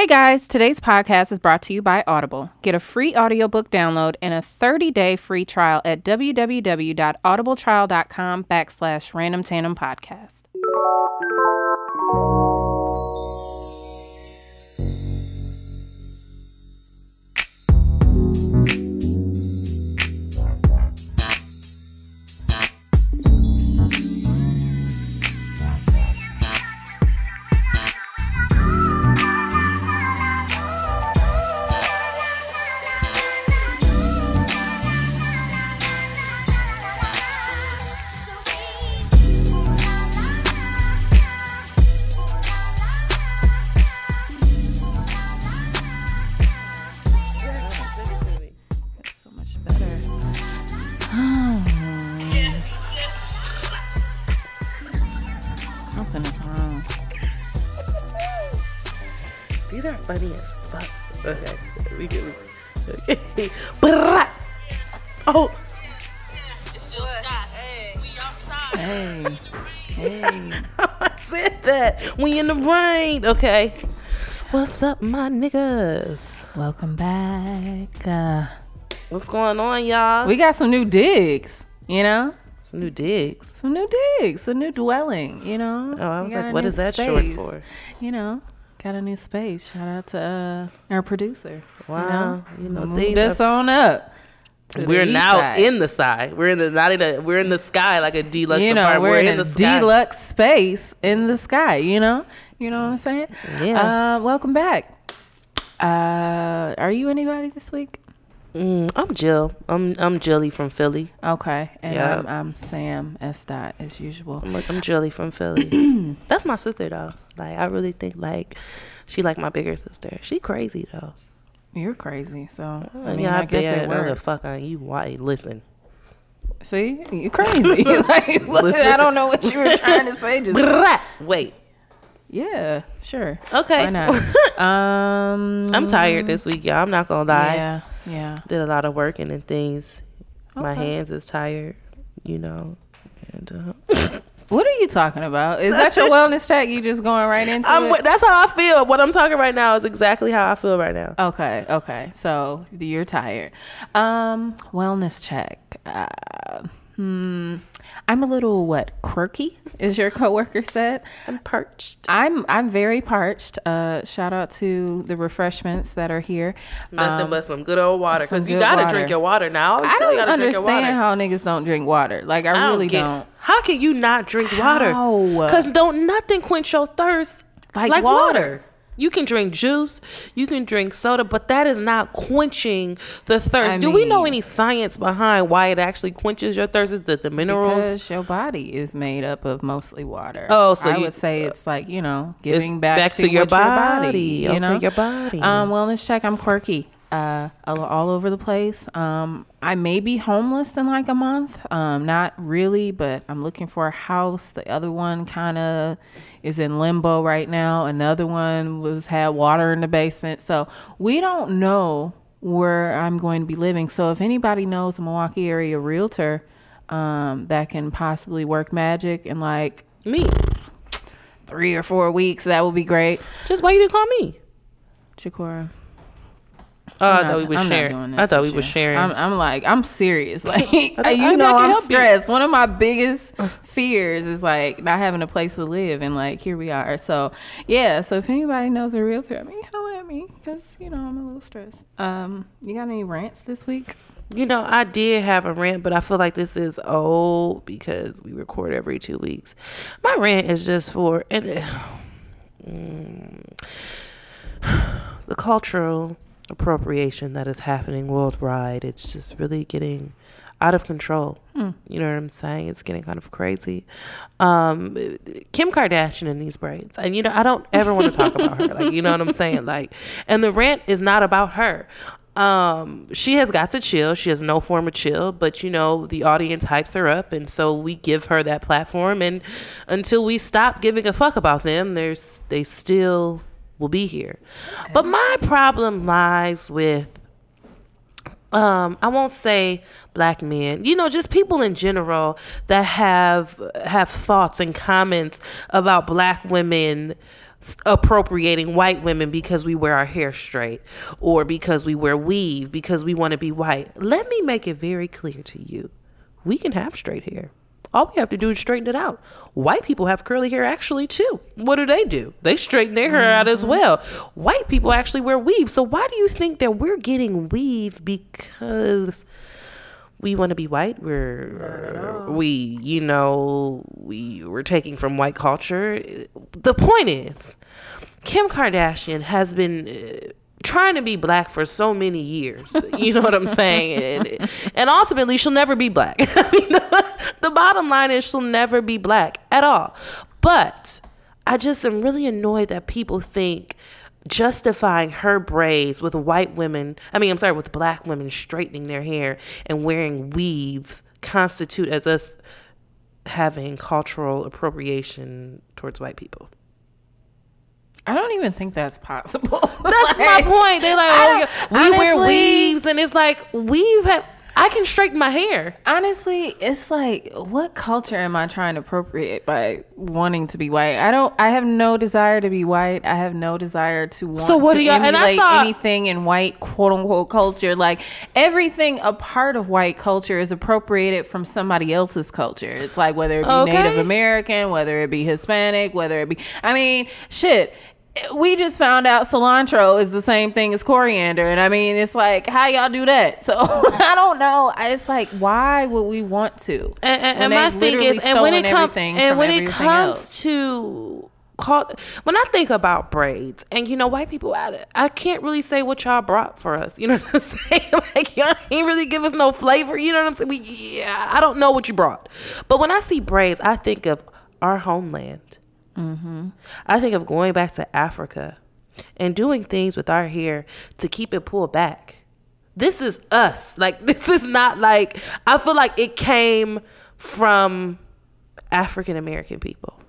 Hey guys, today's podcast is brought to you by Audible. Get a free audiobook download and a 30-day free trial at www.audibletrial.com backslash random tandem podcast. Okay. What's up, my niggas? Welcome back. Uh, What's going on, y'all? we got some new digs, you know? Some new digs. Some new digs, a new dwelling, you know? Oh, I We was got like, what new is that short space, for? You know, got a new space. Shout out to uh, our producer. Wow, you know, things this are- on up. to the We're east now side. in the sky. We're in the not in a. We're in the sky like a deluxe you know, apartment. we're, We're, in, in a the sky. deluxe space in the sky. You know, you know what I'm saying? Yeah. Uh, welcome back. Uh, are you anybody this week? Mm, I'm Jill. I'm I'm Jilly from Philly. Okay, and Yeah. I'm, I'm Sam S. Dot as usual. I'm like I'm Jilly from Philly. That's my sister though. Like I really think like she like my bigger sister. She crazy though. You're crazy, so I I mean, I, guess it the works. fuck on you. Why? Listen. See, you crazy. like, Listen. I don't know what you were trying to say. Just. Wait. Yeah, sure. Okay. Why not? um, I'm tired this week, y'all. I'm not gonna lie. Yeah, yeah. Did a lot of working and things. My hands is tired. You know. And uh, What are you talking about? Is that your wellness check? You just going right into I'm. it? That's how I feel. What I'm talking right now is exactly how I feel right now. Okay, okay. So you're tired. Um, wellness check. Uh, hmm. I'm a little what quirky, as your coworker said. I'm parched. I'm I'm very parched. Uh, shout out to the refreshments that are here. Nothing Um, but some good old water. Because you gotta water. drink your water now. I I don't understand how niggas don't drink water. Like I, I really get- don't. How can you not drink water? Because don't nothing quench your thirst Like like, water. water. You can drink juice, you can drink soda, but that is not quenching the thirst. I Do we know any science behind why it actually quenches your thirst? Is that the minerals? Because your body is made up of mostly water. Oh, so I you- would say it's like you know giving back, back to, to your what your body. body. You Okay, know, your body. Um, wellness check. I'm quirky. Uh, all, all over the place. Um, I may be homeless in like a month. Um, not really, but I'm looking for a house. The other one kind of is in limbo right now. Another one was had water in the basement. So we don't know where I'm going to be living. So if anybody knows a Milwaukee area realtor um, that can possibly work magic and like me. three or four weeks, that would be great. Just why you didn't call me? Chikora. Oh, I thought we were sharing. I thought we you. sharing. I'm, I'm like, I'm serious. Like, you know, I'm help you. stressed. One of my biggest fears is like not having a place to live, and like here we are. So yeah. So if anybody knows a realtor, I mean, holla at me because you know I'm a little stressed. Um, you got any rants this week? You know, I did have a rant, but I feel like this is old because we record every two weeks. My rant is just for and mm, the cultural appropriation that is happening worldwide. It's just really getting out of control. You know what I'm saying? It's getting kind of crazy. Um, Kim Kardashian and these braids, and you know, I don't ever want to talk about her. Like, you know what I'm saying? Like, and the rant is not about her. Um, she has got to chill. She has no form of chill, but you know, the audience hypes her up, and so we give her that platform. And until we stop giving a fuck about them, there's they still will be here. But my problem lies with um i won't say black men you know just people in general that have have thoughts and comments about black women appropriating white women because we wear our hair straight or because we wear weave because we want to be white. Let me make it very clear to you. We can have straight hair. All we have to do is straighten it out. White people have curly hair actually too. What do they do? They straighten their hair out as well. White people actually wear weave. So why do you think that we're getting weave because we want to be white? We're we, you know, we we're taking from white culture. The point is, Kim Kardashian has been uh, trying to be black for so many years. You know what I'm saying? And, and ultimately, she'll never be black. I mean, the, bottom line is she'll never be black at all. But I just am really annoyed that people think justifying her braids with white women, I mean, I'm sorry, with black women straightening their hair and wearing weaves constitute as us having cultural appropriation towards white people. I don't even think that's possible. That's my point. They like, oh, we wear weaves, and it's like weave have. I can straighten my hair. Honestly, it's like, what culture am I trying to appropriate by wanting to be white? I don't. I have no desire to be white. I have no desire to want So what do y'all- and I saw- anything in white quote unquote culture. Like everything a part of white culture is appropriated from somebody else's culture. It's like whether it be Okay. Native American, whether it be Hispanic, whether it be. I mean, shit. We just found out cilantro is the same thing as coriander, and I mean, it's like how y'all do that. So I don't know. It's like why would we want to? And, and, and my thing is, and when it comes, and when it comes else. to call, when I think about braids, and you know, white people, I, I can't really say what y'all brought for us. You know what I'm saying? Like y'all ain't really give us no flavor. You know what I'm saying? We, yeah, I don't know what you brought, but when I see braids, I think of our homeland. Mm-hmm. I think of going back to Africa and doing things with our hair to keep it pulled back. This is us. Like this is not like I feel like it came from African American people.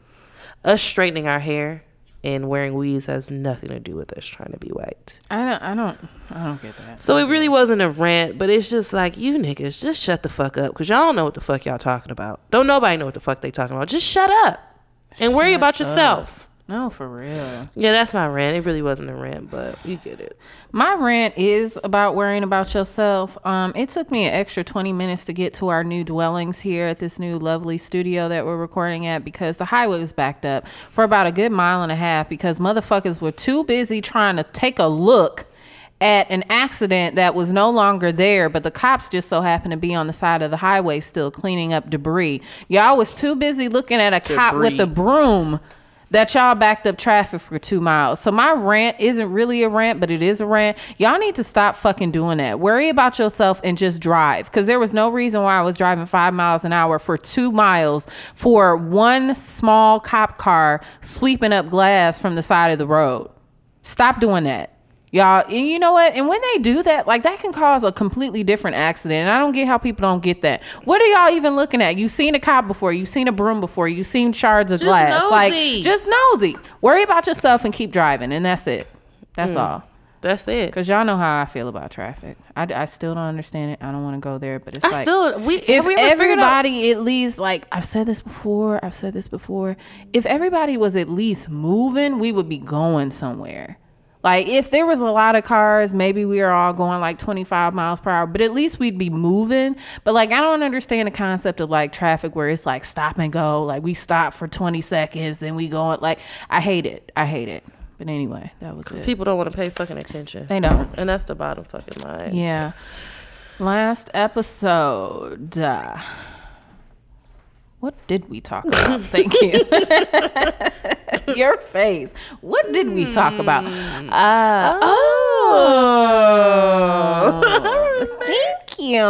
Us straightening our hair and wearing weaves has nothing to do with us trying to be white. I don't. I don't. I don't get that. So it really wasn't a rant, but it's just like you niggas just shut the fuck up because y'all don't know what the fuck y'all talking about. Don't nobody know what the fuck they talking about. Just shut up and worry Shut about yourself. No, for real. Yeah, that's my rant. It really wasn't a rant, but you get it. My rant is about worrying about yourself. Um, it took me an extra 20 minutes to get to our new dwellings here at this new lovely studio that we're recording at because the highway was backed up for about a good mile and a half because motherfuckers were too busy trying to take a look at an accident that was no longer there, but the cops just so happened to be on the side of the highway still cleaning up debris. Y'all was too busy looking at a cop with a broom that y'all backed up traffic for two miles. So my rant isn't really a rant, but it is a rant. Y'all need to stop fucking doing that. Worry about yourself and just drive. Because there was no reason why I was driving five miles an hour for two miles for one small cop car sweeping up glass from the side of the road. Stop doing that. Y'all, and you know what? And when they do that, like that can cause a completely different accident. And I don't get how people don't get that. What are y'all even looking at? You've seen a cop before, you've seen a broom before, you've seen shards of Just glass. nosy. Like just nosy. Worry about yourself and keep driving, and that's it. That's mm. all. That's it. Cause y'all know how I feel about traffic. I, I still don't understand it. I don't want to go there, but it's I like still we if we everybody at least like I've said this before, I've said this before. If everybody was at least moving, we would be going somewhere. Like if there was a lot of cars, maybe we are all going like 25 miles per hour, but at least we'd be moving. But like I don't understand the concept of like traffic where it's like stop and go. Like we stop for 20 seconds, then we go like I hate it. I hate it. But anyway, that was it. people don't want to pay fucking attention. They don't. And that's the bottom fucking line. Yeah. Last episode. Uh, what did we talk about? Thank you. Your face. What did we talk about? Uh, oh. Thank you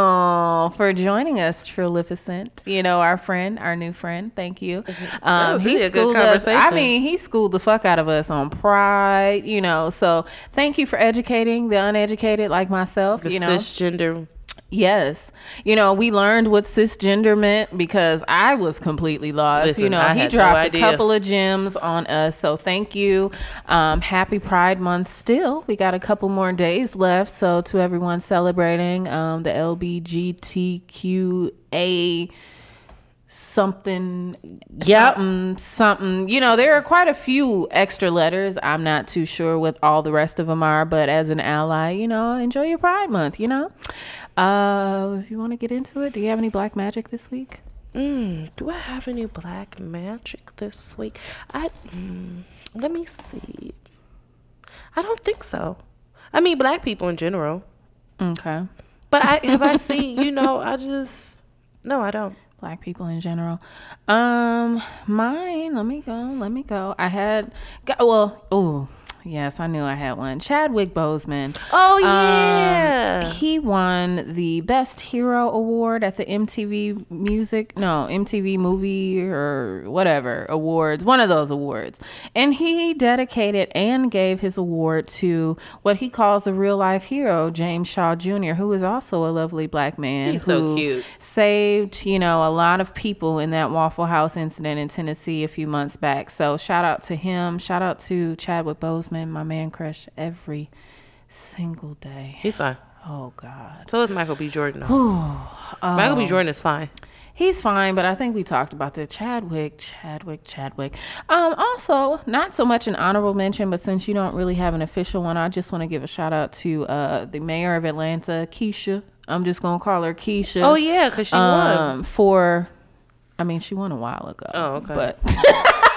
for joining us, Trilificent. You know, our friend, our new friend. Thank you. Um, really a good schooled us. I mean, he schooled the fuck out of us on pride, you know. So thank you for educating the uneducated like myself, The you know. cisgender. Yes. You know, we learned what cisgender meant because I was completely lost. Listen, you know, I he had no dropped a couple of gems on us. So thank you. Um, happy Pride Month still. We got a couple more days left. So to everyone celebrating um, the LBGTQA something Yep. something something you know there are quite a few extra letters i'm not too sure what all the rest of them are but as an ally you know enjoy your pride month you know uh if you want to get into it do you have any black magic this week Mm, do I have any black magic this week? I mm, let me see. I don't think so. I mean, black people in general. okay But I have I seen. You know, I just no, I don't. black people in general um mine let me go let me go i had got, well oh yes i knew i had one chadwick boseman Oh Um, yeah. he won the Best Hero Award at the MTV Music, no, MTV Movie or whatever awards, one of those awards. And he dedicated and gave his award to what he calls a real life hero, James Shaw Jr., who is also a lovely black man He's so who cute. saved, you know, a lot of people in that Waffle House incident in Tennessee a few months back. So shout out to him. Shout out to Chadwick Boseman, my man crush, every single day. He's fine. Oh God. So is Michael B. Jordan. though. Michael B. Jordan is fine. He's fine, but I think we talked about the Chadwick, Chadwick, Chadwick. Um, also, not so much an honorable mention, but since you don't really have an official one, I just want to give a shout out to uh, the mayor of Atlanta, Keisha. I'm just gonna call her Keisha. Oh yeah, because she won. um, for. I mean, she won a while ago. Oh, okay. But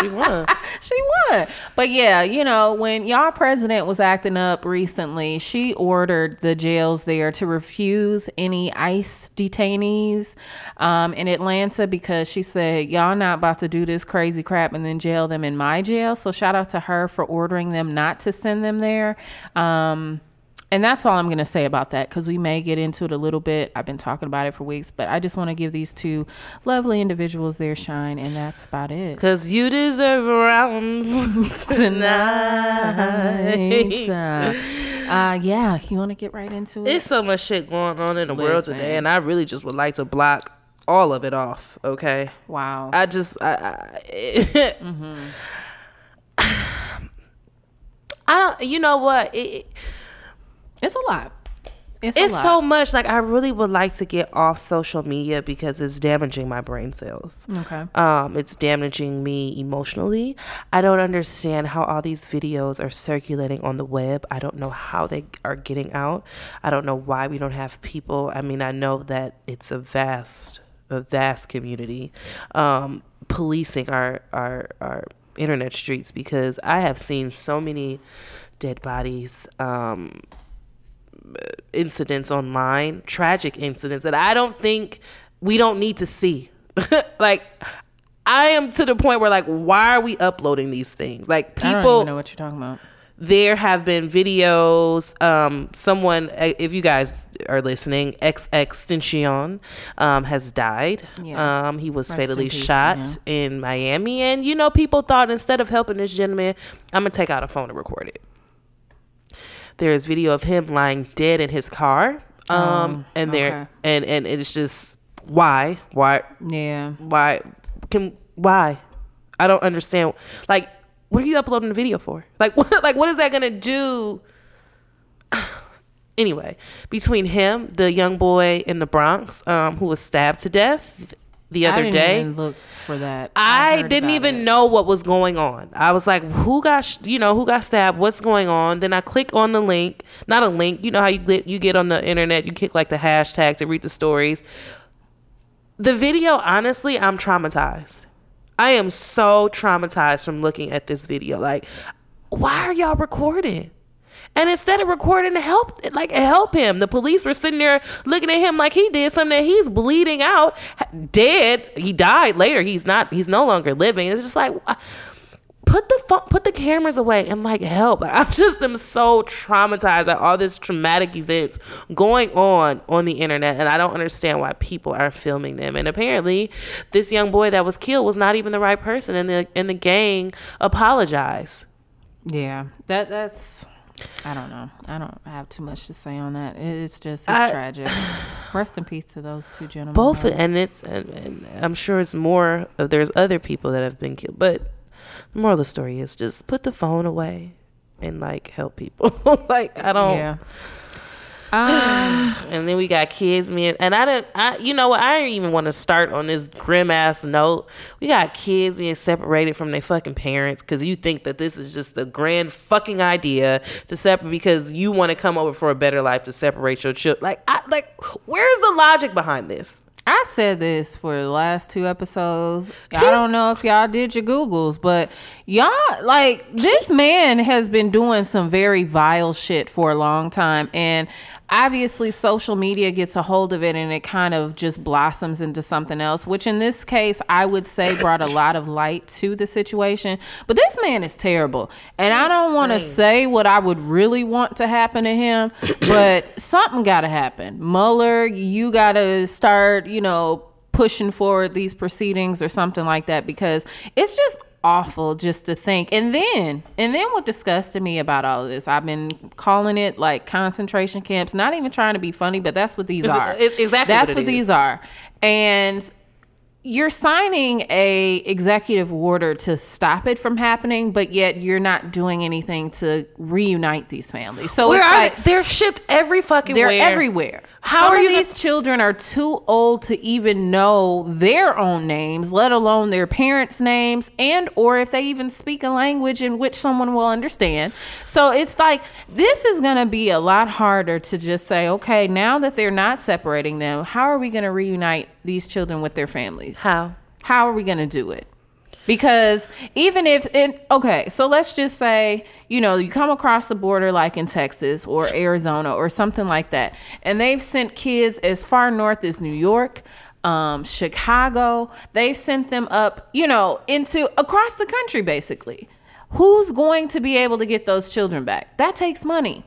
She won. she won. But yeah, you know, when y'all president was acting up recently, she ordered the jails there to refuse any ICE detainees um, in Atlanta because she said, y'all not about to do this crazy crap and then jail them in my jail. So shout out to her for ordering them not to send them there. Um, and that's all I'm going to say about that because we may get into it a little bit. I've been talking about it for weeks, but I just want to give these two lovely individuals their shine, and that's about it. Because you deserve a round tonight. tonight. Uh, yeah, you want to get right into it? It's so much shit going on in the world today, and I really just would like to block all of it off. Okay, wow. I just I I, I don't. You know what? It, it's a lot. It's, it's lot. so much. Like I really would like to get off social media because it's damaging my brain cells. okay. Um, it's damaging me emotionally. I don't understand how all these videos are circulating on the web. I don't know how they are getting out. I don't know why we don't have people. I mean, I know that it's a vast, a vast community um, policing our our our internet streets because I have seen so many dead bodies. Um, incidents online, tragic incidents that I don't think we don't need to see. like I am to the point where like why are we uploading these things? Like people know what you're talking about. there have been videos um someone uh, if you guys are listening XXXTentacion um has died Yeah. um he was Rest in fatally peace shot him. in Miami and you know people thought instead of helping this gentleman I'm gonna take out a phone and record it there is video of him lying dead in his car um Oh, and there okay. and and it's just why why Yeah. why can why i don't understand like what are you uploading the video for like what like what is that gonna do anyway between him the young boy in the bronx um who was stabbed to death the I other didn't day even look for that. I heard didn't even it. know what was going on. I was like, who got, sh- you know, who got stabbed? What's going on? Then I click on the link, not a link. You know how you get, you get on the internet, you click like the hashtag to read the stories. The video, honestly, I'm traumatized. I am so traumatized from looking at this video. Like, why are y'all recording? And instead of recording to help, like help him, the police were sitting there looking at him like he did something that he's bleeding out, dead. He died later. He's not. He's no longer living. It's just like put the put the cameras away and like help. Like, I just am so traumatized at all this traumatic events going on on the internet, and I don't understand why people are filming them. And apparently, this young boy that was killed was not even the right person, and the and the gang apologized. Yeah. That that's. I don't know. I don't have too much to say on that. It's just it's I- tragic. Rest in peace to those two gentlemen. both though. and it's and, and i'm sure it's more of there's other people that have been killed but the moral of the story is just put the phone away and like help people like i don't Yeah. Um, and then we got kids, man. And I didn't, I, you know what? I didn't even want to start on this grim ass note. We got kids being separated from their fucking parents because you think that this is just a grand fucking idea to separate because you want to come over for a better life to separate your children. Like, I, like, where's the logic behind this? I said this for the last two episodes. I don't know if y'all did your Googles, but y'all, like, this man has been doing some very vile shit for a long time. And obviously, social media gets a hold of it and it kind of just blossoms into something else, which in this case, I would say brought a lot of light to the situation. But this man is terrible. And I don't want to say what I would really want to happen to him, but something got to happen. Mueller, you got to start, you know, pushing forward these proceedings or something like that because it's just awful just to think. And then and then what disgusted me about all of this i've been calling it like concentration camps not even trying to be funny but that's what these It's- are. it- exactly that's what what, these are. And you're signing a executive order to stop it from happening but yet you're not doing anything to reunite these families so Where it's are like they? They're shipped every fucking they're where. everywhere. How Some are these children are too old to even know their own names, let alone their parents' names, and or if they even speak a language in which someone will understand. So it's like this is going to be a lot harder to just say, okay, now that they're not separating them, how are we going to reunite these children with their families? How? How are we going to do it? Because even if it, okay, so let's just say, you know, you come across the border like in Texas or Arizona or something like that, and they've sent kids as far north as New York, um, Chicago. They've sent them up, you know, into across the country basically. Who's going to be able to get those children back? That takes money.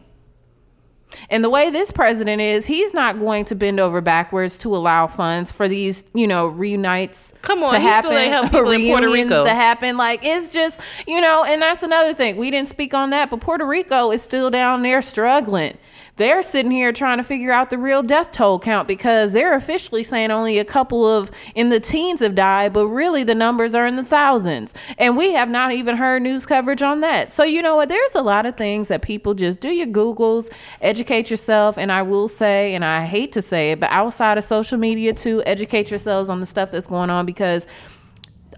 And the way this president is, he's not going to bend over backwards to allow funds for these, you know, reunites Come on, to happen, ain't people in Puerto reunions Rico. to happen. Like it's just, you know, and that's another thing. We didn't speak on that, but Puerto Rico is still down there struggling. They're sitting here trying to figure out the real death toll count because they're officially saying only a couple of in the teens have died, but really the numbers are in the thousands. And we have not even heard news coverage on that. So, you know what? There's a lot of things that people just do your Googles, educate yourself. And I will say, and I hate to say it, but outside of social media, too, educate yourselves on the stuff that's going on because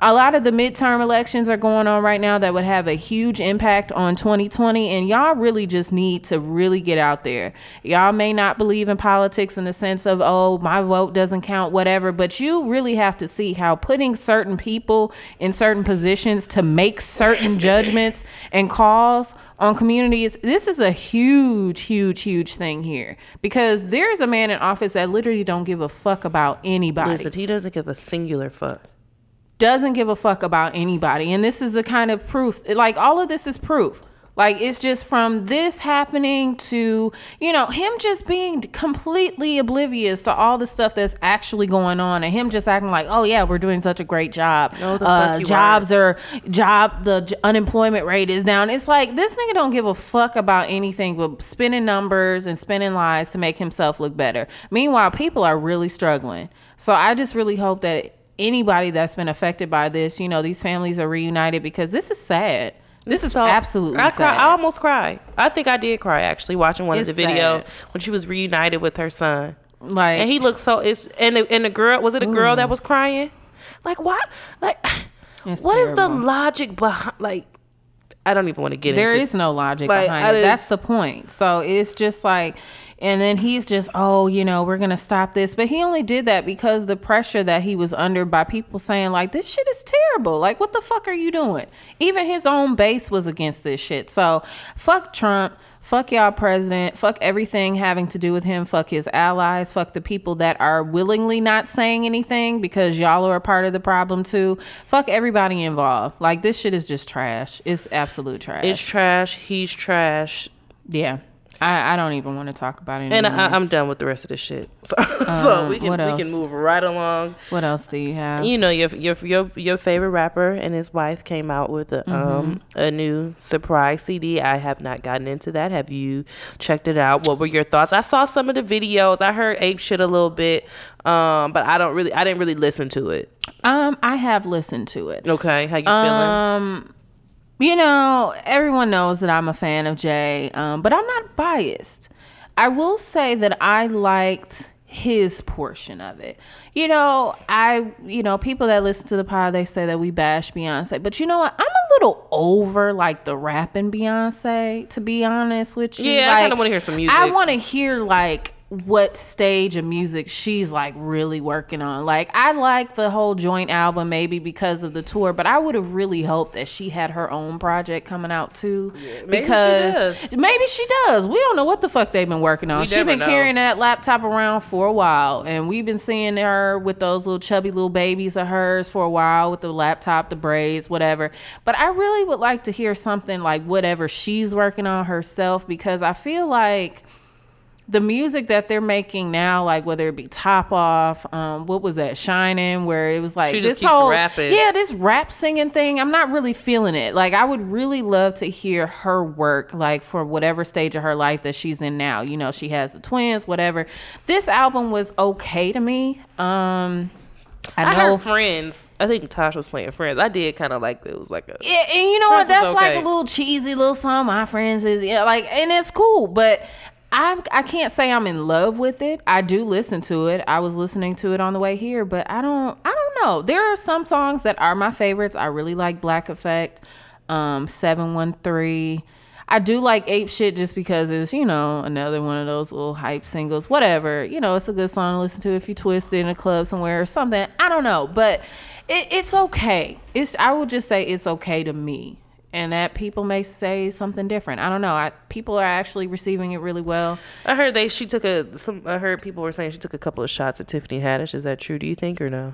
a lot of the midterm elections are going on right now that would have a huge impact on 2020 and y'all really just need to really get out there y'all may not believe in politics in the sense of oh my vote doesn't count whatever but you really have to see how putting certain people in certain positions to make certain judgments and calls on communities this is a huge huge huge thing here because there's a man in office that literally don't give a fuck about anybody Listen, he doesn't give a singular fuck. Doesn't give a fuck about anybody. And this is the kind of proof. Like all of this is proof. Like it's just from this happening to, you know, him just being completely oblivious to all the stuff that's actually going on and him just acting like, "Oh yeah, we're doing such a great job. No, the uh, fuck you jobs are job the j- unemployment rate is down." It's like this nigga don't give a fuck about anything but spinning numbers and spinning lies to make himself look better. Meanwhile, people are really struggling. So I just really hope that anybody that's been affected by this, you know, these families are reunited because this is sad. This is So, absolutely I sad. cry. I almost cried. I think I did cry actually watching one It's of the video sad. when she was reunited with her son. like and he looked so. It's and the, and the girl was it a girl that mm. was crying? Like what? Like It's what is the logic behind? Like I don't even want to get there into. is no logic Like, behind it. That's the point. So it's just like, and then he's just, oh, you know, we're gonna stop this. But he only did that because the pressure that he was under by people saying like, this shit is terrible. Like, what the fuck are you doing? Even his own base was against this shit. So fuck Trump. Fuck y'all president. Fuck everything having to do with him. Fuck his allies. Fuck the people that are willingly not saying anything because y'all are a part of the problem too. Fuck everybody involved. Like this shit is just trash. It's absolute trash. it's trash. He's trash. Yeah. I, I don't even want to talk about it And anymore. I, I'm done with the rest of this shit. So, so we can Um, we can move right along. what else do you have? You know your your your your favorite rapper and his wife came out with a um Mm-hmm. a new surprise CD. I have not gotten into that. Have you checked it out? What were your thoughts? I saw some of the videos. I heard ape shit a little bit, um, but I don't really I didn't really listen to it. um, I have listened to it. Okay, how you feeling? Um, you know, everyone knows that I'm a fan of Jay, um, but I'm not biased. I will say that I liked his portion of it. You know, I you know, people that listen to the pod they say that we bash Beyonce, but you know what? I'm a little over like the rapping Beyonce to be honest with you. Yeah, I kinda wanna hear some music. I want to hear like what stage of music she's like really working on. Like I like the whole joint album maybe because of the tour, but I would have really hoped that she had her own project coming out too. maybe she because does. maybe she does. We don't know what the fuck they've been working on. We She's been know. carrying that laptop around for a while, and we've been seeing her with those little chubby little babies of hers for a while with the laptop, the braids, whatever. But I really would like to hear something like whatever she's working on herself because I feel like the music that they're making now, like whether it be Top Off, um, what was that, Shining, where it was like She just this keeps whole rapping. yeah, this rap singing thing. I'm not really feeling it. Like I would really love to hear her work, like for whatever stage of her life that she's in now. You know, she has the twins, whatever. This album was okay to me. Um, I I know. heard Friends. I think Tosh was playing Friends. I did kind of like it was like a Yeah, and you know what? That's was like a little cheesy little song. My friends is yeah, like, and it's cool, but I I can't say I'm in love with it. I do listen to it. I was listening to it on the way here, but I don't I don't know. There are some songs that are my favorites. I really like Black Effect, um, Seven One Three. I do like Ape Shit just because it's, you know, another one of those little hype singles. Whatever. You know, it's a good song to listen to if you twist it in a club somewhere or something. I don't know. But it, it's okay. It's I would just say it's okay to me. And that people may say something different. I don't know. I, people are actually receiving it really well. I heard they she took a some I heard people were saying she took a couple of shots at Tiffany Haddish. Is that true? Do you think or no?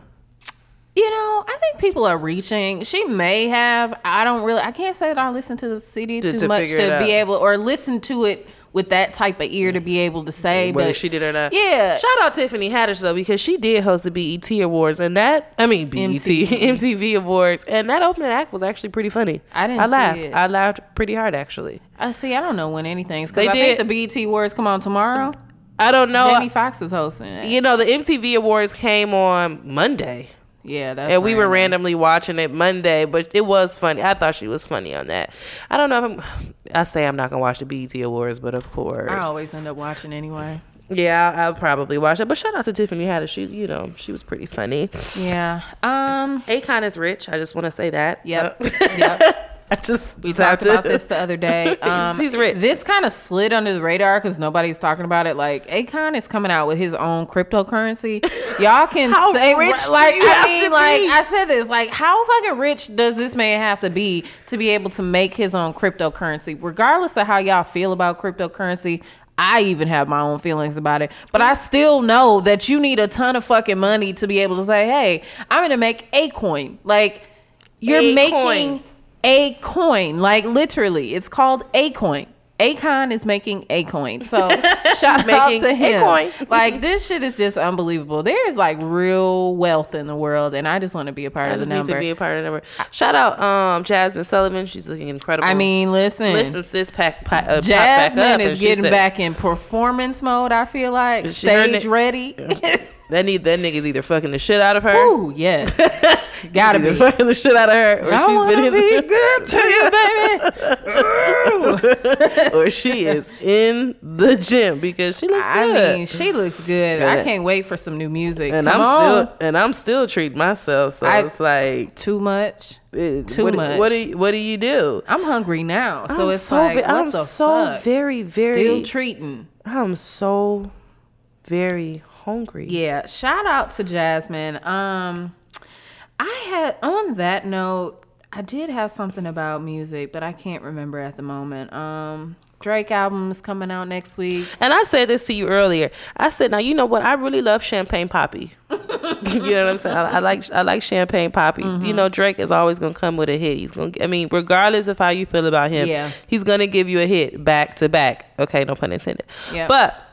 You know, I think people are reaching. She may have. I don't really. I can't say that I listen to the CD To- too to much to be out. able or listen to it with that type of ear to be able to say. Whether but she did or not. Yeah. Shout out Tiffany Haddish though because she did host the BET Awards and that I mean BET MTV. MTV Awards and that opening act was actually pretty funny. I didn't I see laughed. it. I laughed pretty hard actually. I see. I don't know when anything's because They I did- think the BET Awards come on tomorrow. I don't know. Jamie Foxx is hosting it. you know the MTV Awards came on Monday. Yeah, that's and we were random. randomly watching it Monday, but it was funny. I thought she was funny on that. I don't know if I'm. I say I'm not gonna watch the BET Awards, but of course, I always end up watching anyway. Yeah, I'll, I'll probably watch it. But shout out to Tiffany Haddish. She, you know, she was pretty funny. Yeah. Um. Akon is rich. I just want to say that. Yep. Uh, yep. I just We talked about this the other day. Um, He's rich. This kind of slid under the radar because nobody's talking about it. Like Akon is coming out with his own cryptocurrency. Y'all can say rich like I mean like be? I said this like how fucking rich does this man have to be to be able to make his own cryptocurrency? Regardless of how y'all feel about cryptocurrency. I even have my own feelings about it, but I still know that you need a ton of fucking money to be able to say, "Hey, I'm going to make a coin." Like you're A making coin. A coin. Like literally, it's called a coin. Akon is making a coin. So shout out Making to a him. coin. Like this shit is just unbelievable. There is like real wealth in the world, and I just want to be a part I of the just need to be a part of the number. Shout out, um, Jazmine Sullivan. She's looking incredible. I mean, listen, listen, sis, pack, pack, uh, back Jazmine up, is getting said- back in performance mode. I feel like stage ready. That need that nigga's either fucking the shit out of her, Ooh, yes, gotta be. fucking the shit out of her, or I she's been in be good to you, baby. or she is in the gym because she looks I good. mean, she looks good. I can't wait for some new music. and Come I'm on. still and I'm still treating myself. So I- it's like too much. Eh, it- Too what, much. What do you, what do you do? I'm hungry now, so I'm it's so like ve- I'm the so fuck? very very Still treating. I'm so very hungry. Yeah. Shout out to Jazmine. Um, I had on that note, I did have something about music, but I can't remember at the moment. Um, Drake album is coming out next week. And I said this to you earlier. I said, now you know what? I really love Champagne Papi. you know what I'm saying? I, I like I like Champagne Papi. Mm-hmm. You know, Drake is always gonna come with a hit. He's gonna. I mean, regardless of how you feel about him, Yeah. he's gonna give you a hit back to back. Okay, no pun intended. Yeah. But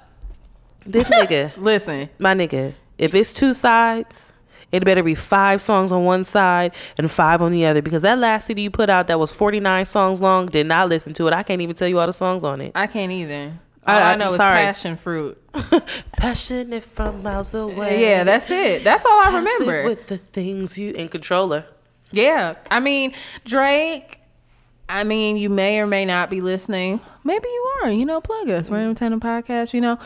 this nigga, Listen, my nigga, if it's two sides. It better be five songs on one side and five on the other because that last CD you put out that was 49 songs long, did not listen to it. I can't even tell you all the songs on it. I can't either. All I- I, know is sorry. passion fruit. Passionate from miles away. Yeah, that's it. That's all I Passive remember. with the things you in controller. Yeah, I mean Drake. I mean, you may or may not be listening. Maybe you are. You know, plug us, Random Tandem Podcast. You know,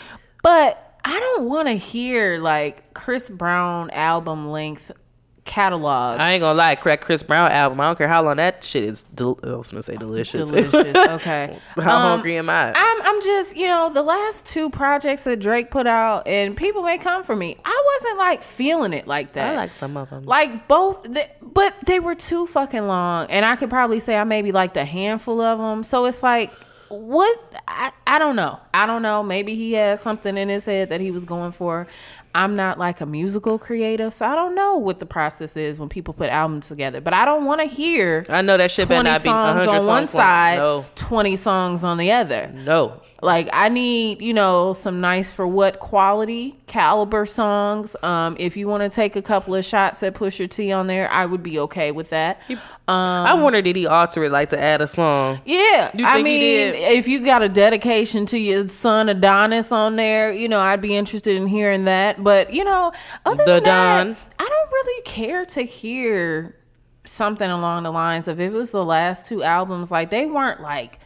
but I don't want to hear like Chris Brown album length catalog. I ain't gonna lie, crack Chris Brown album. I don't care how long that shit is. Del- I was gonna say delicious. Delicious. Okay. how Um, hungry am I? I'm, I'm just, you know, the last two projects that Drake put out, and people may come for me. I wasn't like feeling it like that. I like some of them. Like both, th- but they were too fucking long, and I could probably say I maybe liked a handful of them. So it's like, what? I, I don't know. I don't know. Maybe he had something in his head that he was going for. I'm not like a musical creative, so I don't know what the process is when people put albums together. But I don't want to hear I know that shit better 20 not be songs 100 on one side, No, 20 songs on the other. no. Like I need, you know, some nice for what quality caliber songs. Um, if you want to take a couple of shots at Pusha T on there, I would be okay with that. Um, I wonder did he alter it like to add a song? yeah, I mean, if you got a dedication to your son Adonis on there, you know, I'd be interested in hearing that. But you know, other The than that, I don't really care to hear something along the lines of if it was the last two albums, like they weren't like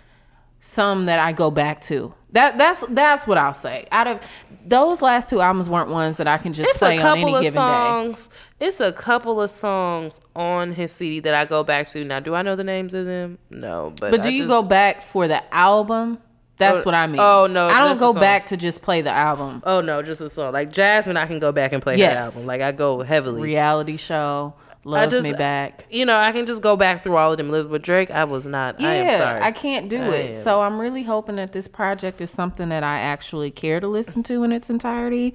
some that I go back to. That that's that's what I'll say. Out of those last two albums weren't ones that I can just It's play on any couple of given day. songs. It's a couple of songs on his CD that I go back to. Now, do I know the names of them? No, but But do I you just- go back for the album? That's Oh, what I mean. oh, no, I don't go back to just play the album. Oh no, just a song like Jazmine. I can go back and play Yes. her album. Like I go heavily. Reality show, love just- me back. You know, I can just go back through all of them. But Drake, I was not. I am Yeah, sorry. I can't do I it. am. So I'm really hoping that this project is something that I actually care to listen to in its entirety.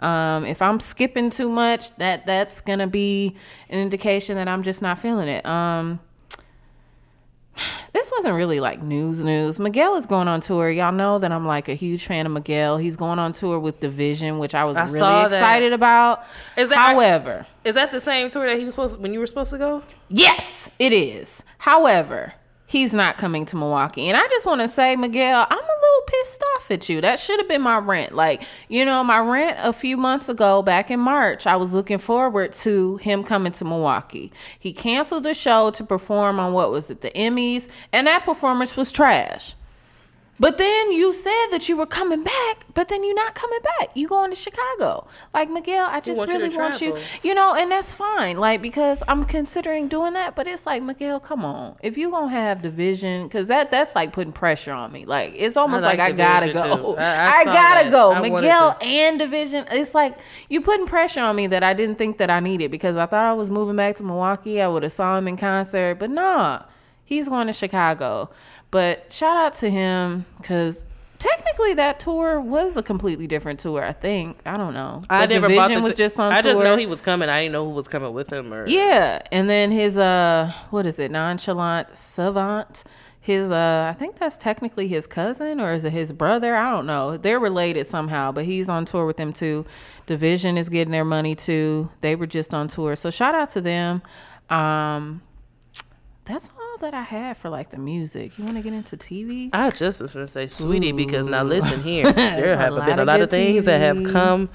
Um, if I'm skipping too much, that that's gonna be an indication that I'm just not feeling it. Um, this wasn't really like news news. Miguel is going on tour. Y'all know that I'm like a huge fan of Miguel. He's going on tour with DVSN, which I was I really excited about. Is that- However, Is that the same tour that he was supposed when you were supposed to go? Yes, it is. However, he's not coming to Milwaukee. And I just want to say, Miguel, I'm a little pissed off at you. That should have been my rent. Like, you know, my rent a few months ago, back in March, I was looking forward to him coming to Milwaukee. He canceled the show to perform on what was it, the Emmys, and that performance was trash. But then you said that you were coming back, but then you're not coming back. You going to Chicago. Like Miguel, I just want you really want you, you know, and that's fine. Like because I'm considering doing that, but it's like Miguel, come on. If you gonna have DVSN, because that that's like putting pressure on me. Like it's almost like like, I gotta go. too. I- I I, gotta that. go. I Miguel and DVSN. It's like you putting pressure on me that I didn't think that I needed because I thought I was moving back to Milwaukee. I would have saw him in concert, but nah, he's going to Chicago. But shout out to him because. Technically, that tour was a completely different tour. I think I don't know. I But never DVSN bought the was just on tour. I tour. just know he was coming. I didn't know who was coming with him. Or Yeah, and then his uh, what is it? Nonchalant savant. His uh, I think that's technically his cousin or is it his brother? I don't know. They're related somehow, but he's on tour with them too. DVSN is getting their money too. They were just on tour, so shout out to them. Um, that's all that I have for like the music. You want to get into TV? I just was gonna say, sweetie, because now listen here, there have been a lot of things that have TV. come.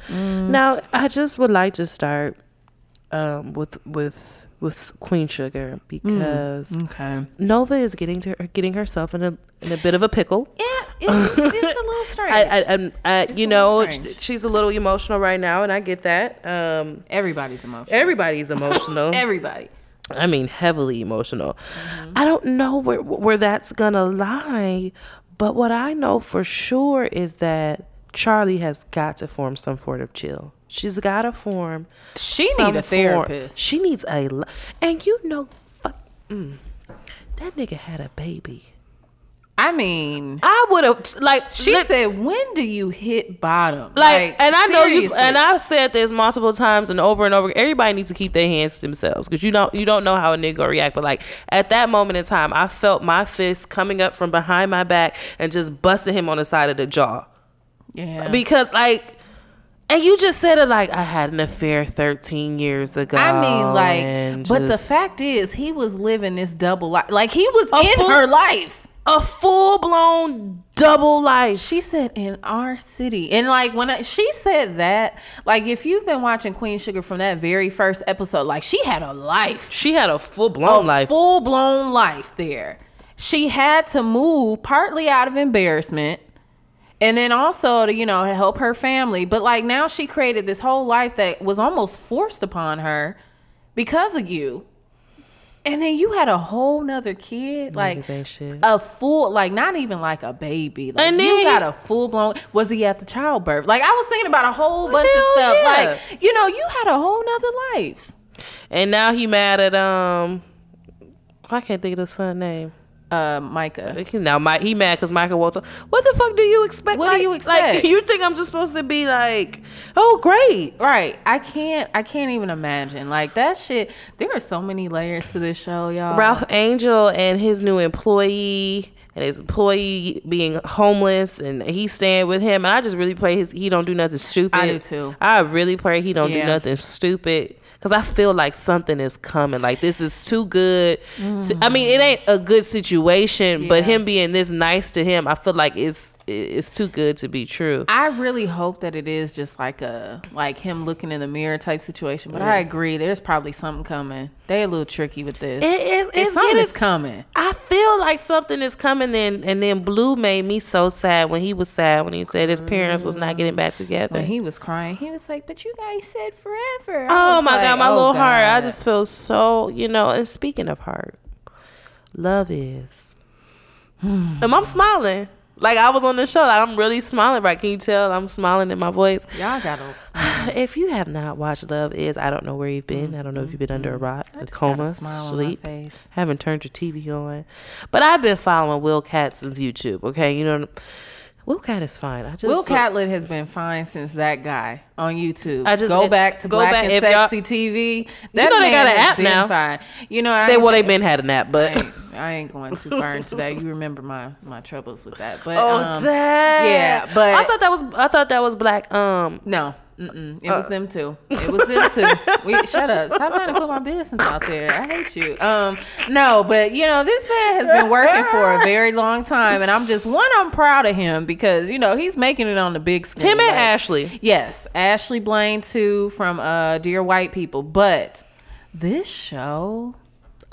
Now, I just would like to start um, with with with Queen Sugar because Okay. Nova is getting to getting herself in a in a bit of a pickle. Yeah, it's, it's, a little strange. I, I, I, you know, she's a little emotional right now, and I get that. Um, Everybody's emotional. everybody's emotional. Everybody. I mean, heavily emotional. I don't know where where that's gonna lie, but what I know for sure is that Charlie has got to form some sort of chill. She's got to form. She need a form- therapist. She needs a, and you know, fuck, mm, that nigga had a baby. I mean, I would have like She lit- said, "When do you hit bottom?" like, and I know you, and I've said this multiple times and over and over. Everybody needs to keep their hands to themselves because you don't you don't know how a nigga react. But like at that moment in time, I felt my fist coming up from behind my back and just busting him on the side of the jaw yeah. because like. And you just said it like I had an affair 13 years ago. I mean, like, but the fact is, he was living this double life. Like he was in full- her life. A full blown double life. She said in our city, and like when I, she said that, like if you've been watching Queen Sugar from that very first episode, like she had a life, She had a full blown a life. full blown life there. she had to move partly out of embarrassment and then also to you know help her family but like now she created this whole life that was almost forced upon her because of you and then you had a whole nother kid like Niggas ain't shit. a full like not even like a baby like And you got a full blown was he at the childbirth like i was thinking about a whole bunch of stuff yeah. like you know you had a whole nother life And now he mad at um. I can't think of the son name. Uh micah Now my he mad because Michael Walter. What the fuck do you expect? What do you expect? Like you think I'm just supposed to be like, oh great, Right. I can't I can't even imagine. Like that shit there are so many layers to this show, y'all. Ralph Angel and his new employee and his employee being homeless and he staying with him and I just really pray his he don't do nothing stupid. I do too. I really pray he don't Yeah. do nothing stupid because I feel like something is coming. Like this is too good. to- I mean, it ain't a good situation, but Mm. Him being this nice to him, I feel like it's it's too good to be true. I really hope that it is just like a like him looking in the mirror type situation. But I agree, there's probably something coming. They a little tricky with this. It is. It's It's, something it is is coming. I feel like something is coming in, and then Blue made me so sad when he was sad when he said his parents was not getting back together. When he was crying, he was like, "But you guys said forever." I oh my like, god, my "Oh, little heart! I just feel so, you know. And speaking of heart, love is. and I'm smiling. Like I was on the show, like I'm really smiling. Right? Can you tell I'm smiling in my voice? y'all gotta. If you have not watched Love Is, I don't know where you've been. I don't know if you've been under a mm-hmm. rock, I a got coma, my sleep. haven't turned your TV on. But I've been following Will Katz's YouTube. Okay, you know, Will Cat is fine. I just Will Catlett has been fine since that guy on YouTube. I just- go it- back to go Black back- and Sexy TV. That know they got an app now. Fine. You know, I They well, they've been had a nap, I but ain't, I ain't going too far into that. You remember my my troubles with that, but oh um, dang, yeah, but- I thought that was I thought that was black. Um, no. Mm-mm. It Uh. was them too. It was them too. We shut up. Stop trying to put my business out there. I hate you. Um, no, but you know this man has been working for a very long time, and I'm just one. I'm proud of him because you know he's making it on the big screen. him and Like, Ashley. Yes, Ashley Blaine too from uh Dear White People. But this show,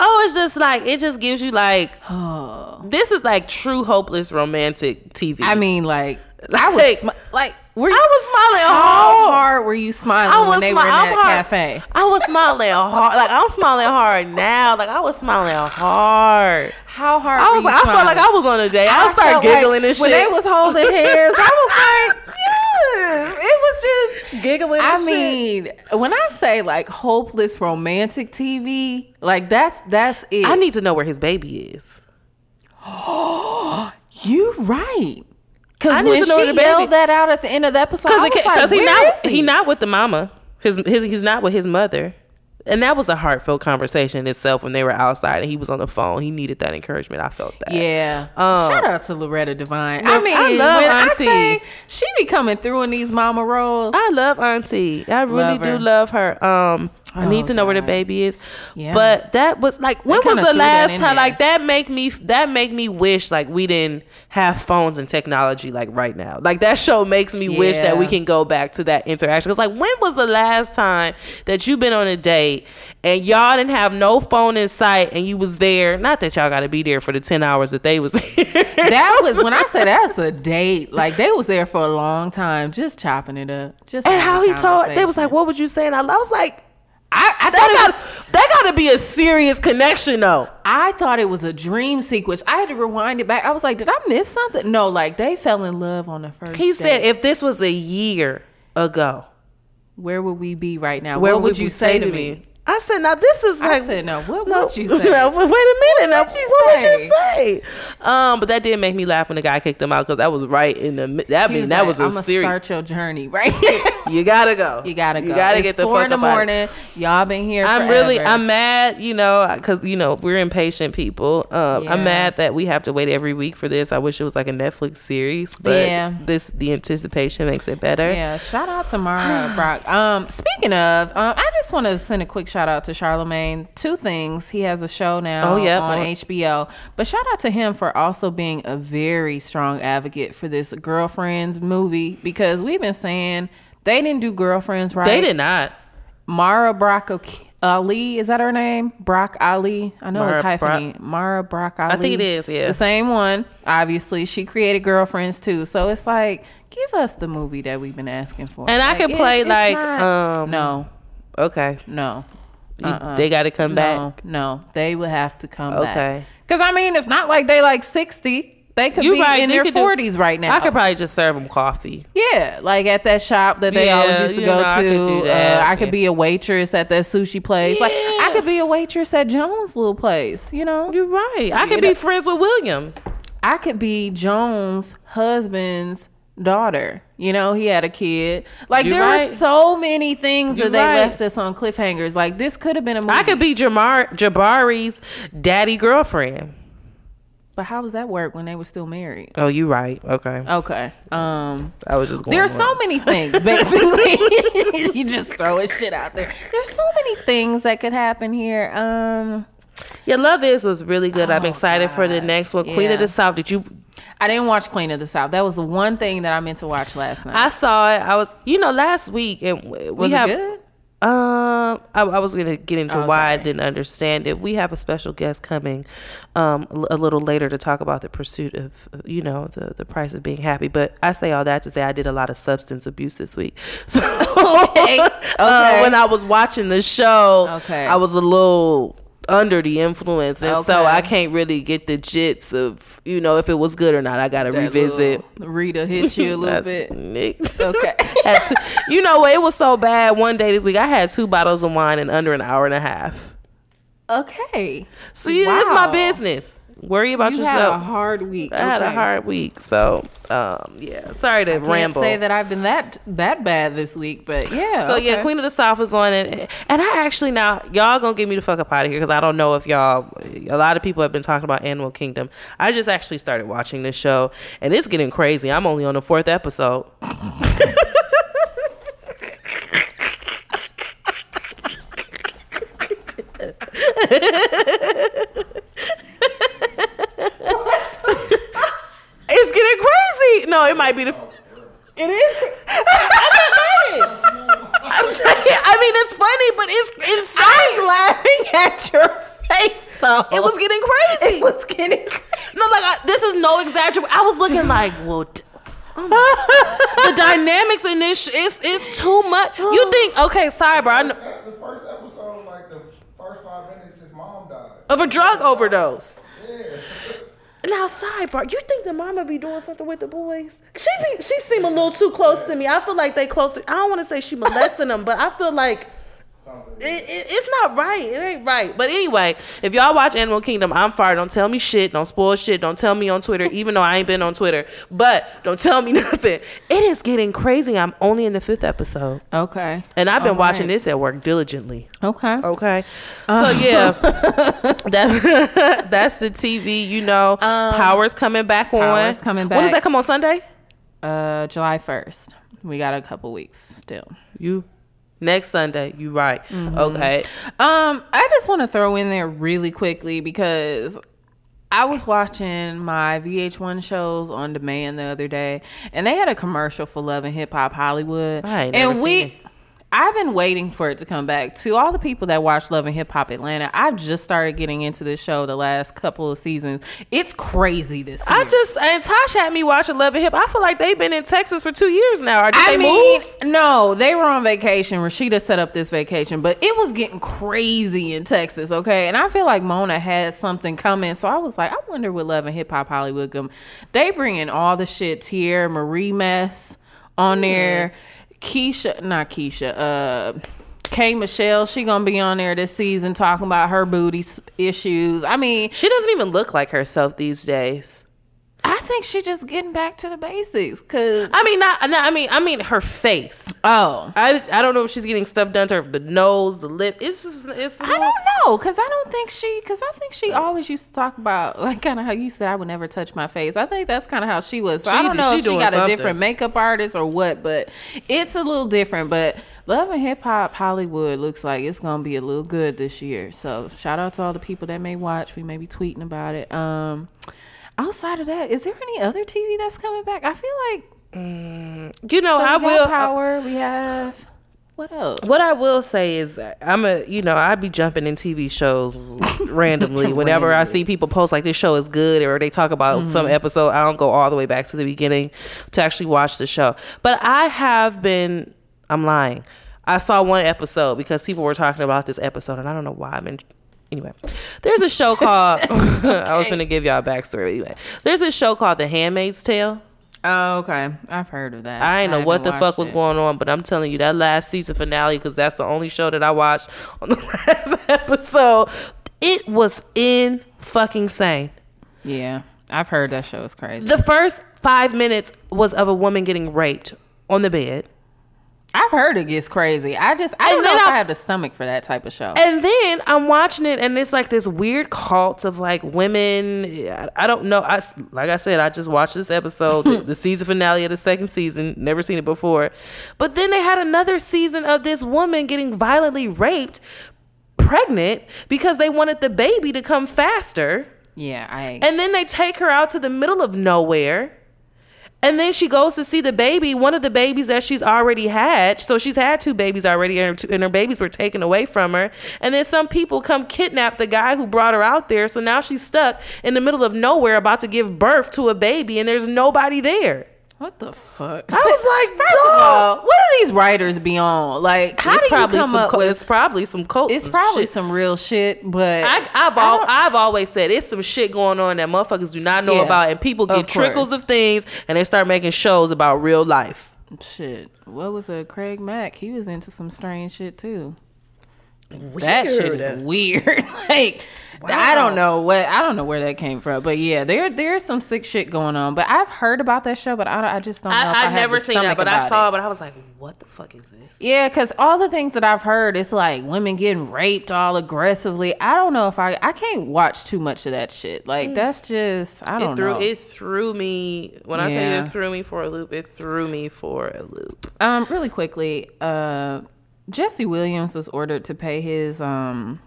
Oh, it's just like it just gives you like oh, this is like true hopeless romantic TV. I mean, like I was Like- were you, I was smiling how hard. hard were you smiling I when was they smi- were in that hard. cafe? I was smiling hard. Like I'm smiling hard now. Like I was smiling hard. How hard? I was like, I felt like I was on a day. I, started felt giggling like and shit. when they was holding hands. I was like, yes, it was just giggling. I shit. mean, when I say like hopeless romantic TV, like that's that's it. I need to know where his baby is. you right. Because when she yelled that out at the end of the episode, Because like, he not is he? not with the mama. His his he's not with his mother. And that was a heartfelt conversation in itself when they were outside and he was on the phone. He needed that encouragement. I felt that. Yeah. Um, Shout out to Loretta Devine. I mean, I love Auntie. I she be coming through in these mama roles. I love Auntie. I really Love do love her. Um, I Oh, need to know where the baby is. Yeah. But that was like when was the last time? Like that make me that make me wish like we didn't have phones and technology like right now. Like that show makes me wish that we can go back to that interaction. Cause like when was the last time that you've been on a date and y'all didn't have no phone in sight and you was there? Not that y'all got to be there for the ten hours that they was there. that was when I said that's a date. Like they was there for a long time, just chopping it up. Just and how he told they was like, "What would you say?" And I, I was like. I, I thought That was, got that got to be a serious connection though. I thought it was a dream sequence. I had to rewind it back. I was like, did I miss something? No, like they fell in love on the first. He said if this was a year ago, "Where would we be right now? where what would you say to me?" I said, now this is like. I said, "No, what no, would you say?" no, wait a minute. now, would you what would you say? Um, but that did make me laugh when the guy kicked him out because that was right in the. That mean was that like, was a I'm serious. start your journey right. You gotta go. You gotta go. You gotta It's get the four fuck in the up out of- morning. Y'all been here. I'm really. I'm mad, you know, because you know we're impatient people. Um, Yeah. I'm mad that we have to wait every week for this. I wish it was like a Netflix series, but Yeah. this the anticipation makes it better. Yeah, shout out to Mara Brock. Um, speaking of, um, I just want to send a quick shout out to Charlemagne. Two things. He has a show now Oh, yeah, on HBO. But shout out to him for also being a very strong advocate for this girlfriends movie because we've been saying they didn't do girlfriends right. They did not. Mara Brock. Ali, is that her name? Brock Ali. I know Mara it's hyphenated. Mara Brock Ali. I think it is, yeah. The same one. Obviously, she created Girlfriends too. So it's like, give us the movie that we've been asking for. And I Like, could it's- play it's like not- um no, Okay. no. Uh-uh. They got to come back. No, no, they would have to come back. Okay. Because I mean, it's not like they like sixty. They could You be right, in their forties right now. I could probably just serve them coffee. yeah, like at that shop that they Yeah, always used to go know, to. I could. Uh, I could be a waitress at that sushi place. Like I could be a waitress at Joan's little place. You know, You're right. I You could know- be friends with William. I could be Joan's husband's daughter. You know, he had a kid. Like You there right. were so many things You that they right. left us on cliffhangers. Like this could have been a movie. I could be Jamar Jabari's daddy girlfriend. but how does that work when they were still married? Oh, you right. Okay. Okay. Um I was just going. There's so many things, basically. you just throwing shit out there. There's so many things that could happen here. Um, Yeah, Love Is was really good. I'm Oh, excited for the next one. Queen of the South. Did you? I didn't watch Queen of the South. That was the one thing that I meant to watch last night. I saw it. I was, you know, last week, and we was have. it good? Um, I, I was gonna get into Oh, why I didn't understand it. We have a special guest coming, um, a little later to talk about the pursuit of, uh, you know, the the price of being happy. But I say all that to say I did a lot of substance abuse this week. So Okay. uh, when I was watching the show, Okay. I was a little under the influence, and so I can't really get the jits of, you know, if it was good or not. I gotta That revisit. Rita hit you a little bit. Okay. Two- you know what? It was so bad. One day this week, I had two bottles of wine in under an hour and a half. Okay. So yeah, it's my business. Worry about You had a yourself. hard week. I had a hard week, so um, yeah. Sorry to Can't ramble. say that I've been that that bad this week, but yeah. So yeah. Queen of the South is on it, and I actually now y'all gonna get me the fuck up out of here because I don't know if y'all. A lot of people have been talking about Animal Kingdom. I just actually started watching this show, and it's getting crazy. I'm only on the fourth episode. It's getting crazy. No, it might be the. It is. I'm saying. I mean, it's funny, but it's insane. I'm laughing at your face. So It was getting crazy. It was getting. no, like I, this is no exaggeration. I was looking like, well, d- oh the dynamics in this sh- is is too much. You oh. think? Okay, sorry, bro. I know, The first episode, like the first five minutes, his mom died. of a drug overdose. Yeah. Now, bro. You think the mama be doing something with the boys? She be, she seem a little too close to me. I feel like they close. To, I don't want to say she molesting them, but I feel like. It, it, it's not right. It ain't right. But anyway, if y'all watch Animal Kingdom, I'm fired. Don't tell me shit. Don't spoil shit. Don't tell me on Twitter, even though I ain't been on Twitter. But don't tell me nothing. It is getting crazy. I'm only in the fifth episode, Okay. and I've been All watching right. this at work diligently. Okay. Okay, so yeah, that's that's the TV. You know, Power's coming back on. Power's coming When does that come on Sunday? Uh, July first. We got a couple weeks still. You next Sunday. You right? Mm-hmm. Okay. Um, I just want to throw in there really quickly because I was watching my VH1 shows on demand the other day, and they had a commercial for Love and Hip Hop Hollywood, I ain't never and we. it. I've been waiting for it to come back. To all the people that watch Love and Hip Hop Atlanta, I've just started getting into this show the last couple of seasons. It's crazy this I just and Tosh had me watching Love and Hip. I feel like they've been in Texas for two years now. Did I they mean, move? no, they were on vacation. Rasheeda set up this vacation, but it was getting crazy in Texas, okay? And I feel like Mona had something coming. So I was like, I wonder what Love and Hip Hop Hollywood come. They bring in all the shit here, Marie Mess on there, Keisha, not Keisha, uh, K Michelle, she gonna be on there this season talking about her booty issues. I mean, She doesn't even look like herself these days. I think she just getting back to the basics. Cause I mean, not. not I mean, I mean her face. oh, I I don't know if she's getting stuff done to her. The nose, the lip. It's just, it's. I don't know, cause I don't think she, cause I think she always used to talk about like kind of how you said I would never touch my face. I think that's kind of how she was. So I don't know she if she got a different makeup artist or what, but it's a little different. But Love and Hip Hop Hollywood looks like it's gonna be a little good this year. So shout out to all the people that may watch. We may be tweeting about it. Um, outside of that, is there any other TV that's coming back? I feel like mm, You know, so I we will. Power. we have What else? What I will say is that I'm a, you know, I'd be jumping in TV shows randomly whenever I see people post like this show is good or they talk about mm-hmm. some episode. I don't go all the way back to the beginning to actually watch the show. But I have been, I'm lying. I saw one episode because people were talking about this episode and I don't know why I've been. Anyway, there's a show called. I was going to give y'all a backstory. Anyway, there's a show called The Handmaid's Tale. Oh, okay. I've heard of that. I ain't know what the fuck was it. going on, but I'm telling you that last season finale because that's the only show that I watched on the last episode. It was in fucking sane. Yeah, I've heard that show is crazy. The first five minutes was of a woman getting raped on the bed, I've heard it gets crazy. I just I don't know if I- I have the stomach for that type of show. and then I'm watching it, and it's like this weird cult of like women. I- I don't know. I like I said, I just watched this episode, the, the season finale of the second season. Never seen it before, but then they had another season of this woman getting violently raped, pregnant because they wanted the baby to come faster. yeah, I And then they take her out to the middle of nowhere. And then she goes to see the baby, one of the babies that she's already had. So she's had two babies already, and her, two, and her babies were taken away from her. And then some people come kidnap the guy who brought her out there. So now she's stuck in the middle of nowhere about to give birth to a baby, and there's nobody there. What the fuck? I was like, First of all, what do these writers be on? Like, how It's do you probably come some up co- with? It's probably some cults. It's probably shit. some real shit, but I, I've al- I've always said it's some shit going on that motherfuckers do not know Yeah, about, and people of get trickles of things, and they start making shows about real life. shit. What was a Craig Mack? He was into some strange shit too. That shit is weird. like I don't know what I don't know where that came from, but yeah, there there's some sick shit going on. But I've heard about that show, but I, I just don't know. if I, have never seen that, but I saw it. it. But I was like, "What the fuck is this?" Yeah, because all the things that I've heard, it's like women getting raped all aggressively. I don't know if I I can't watch too much of that shit. Like that's just I don't It threw know. it threw me when I tell you it threw me for a loop. It threw me for a loop. Um, really quickly, uh, Jesse Williams was ordered to pay his um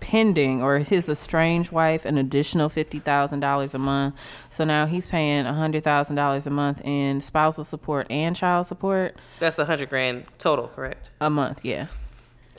pending or his estranged wife an additional fifty thousand dollars a month. So now he's paying hundred thousand dollars a month in spousal support and child support That's a hundred grand total, correct? a month. Yeah.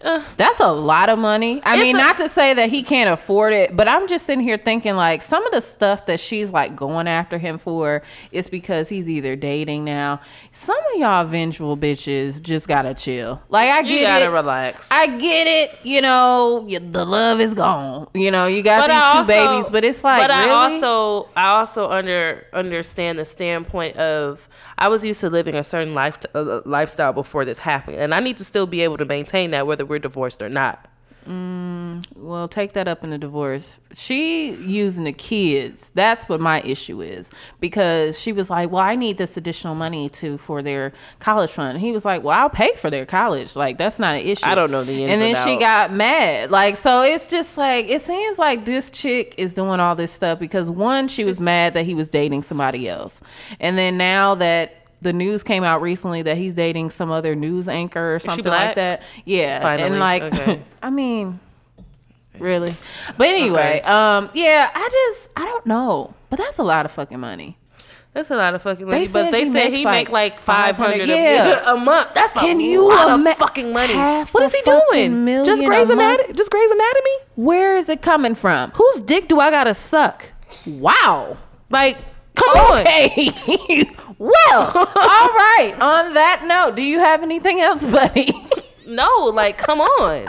That's a lot of money. I mean, a- not to say that he can't afford it, but I'm just sitting here thinking like some of the stuff that she's like going after him for is because he's either dating now. Some of y'all vengeful bitches just gotta chill. Like I You get gotta it. relax. I get it. You know, the love is gone. You know, you got but these I two also, babies, but it's like but really. I also, I also under understand the standpoint of I was used to living a certain life uh, lifestyle before this happened, and I need to still be able to maintain that whether we're divorced or not. Mm, well, take that up in the divorce. She using the kids. That's what my issue is because she was like, "Well, I need this additional money to for their college fund." He was like, "Well, I'll pay for their college. Like that's not an issue." I don't know the ins And then and she got mad. Like so, it's just like it seems like this chick is doing all this stuff because one, she was mad that he was dating somebody else, and then now that. The news came out recently that he's dating some other news anchor or something like that. Yeah, Finally, and like, okay. I mean, really. But anyway, Okay. um, yeah, I just I don't know, but that's a lot of fucking money. That's a lot of fucking They money, but they he said he like make like five hundred yeah. a month. That's Can a you lot ima- of fucking money. half What he doing? Just a Grey's? Anatomy? Just Grey's Anatomy? Where is it coming from? Whose dick do I gotta suck? Wow. Like, come on. Okay. well, all right. On that note, do you have anything else, buddy? No, like, come on.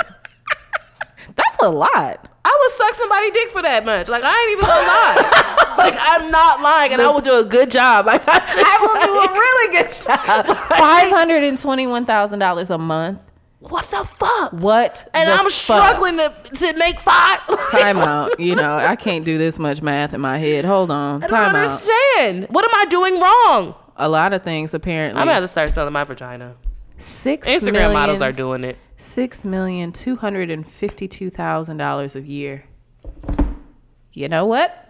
that's a lot. I would suck somebody dick for that much. Like I ain't even gonna lie. like I'm not lying, and I will do a good job. Like I, I will do a really good job. Five hundred and twenty-one thousand dollars a month. What the fuck? What? And I'm fuck? struggling to to make five. Time out. You know, I can't do this much math in my head. Hold on. I don't Time out. understand. What am I doing wrong? A lot of things apparently. I'm have to start selling my vagina. six Instagram million- models are doing it. six million two hundred and fifty-two thousand dollars a year. You know what?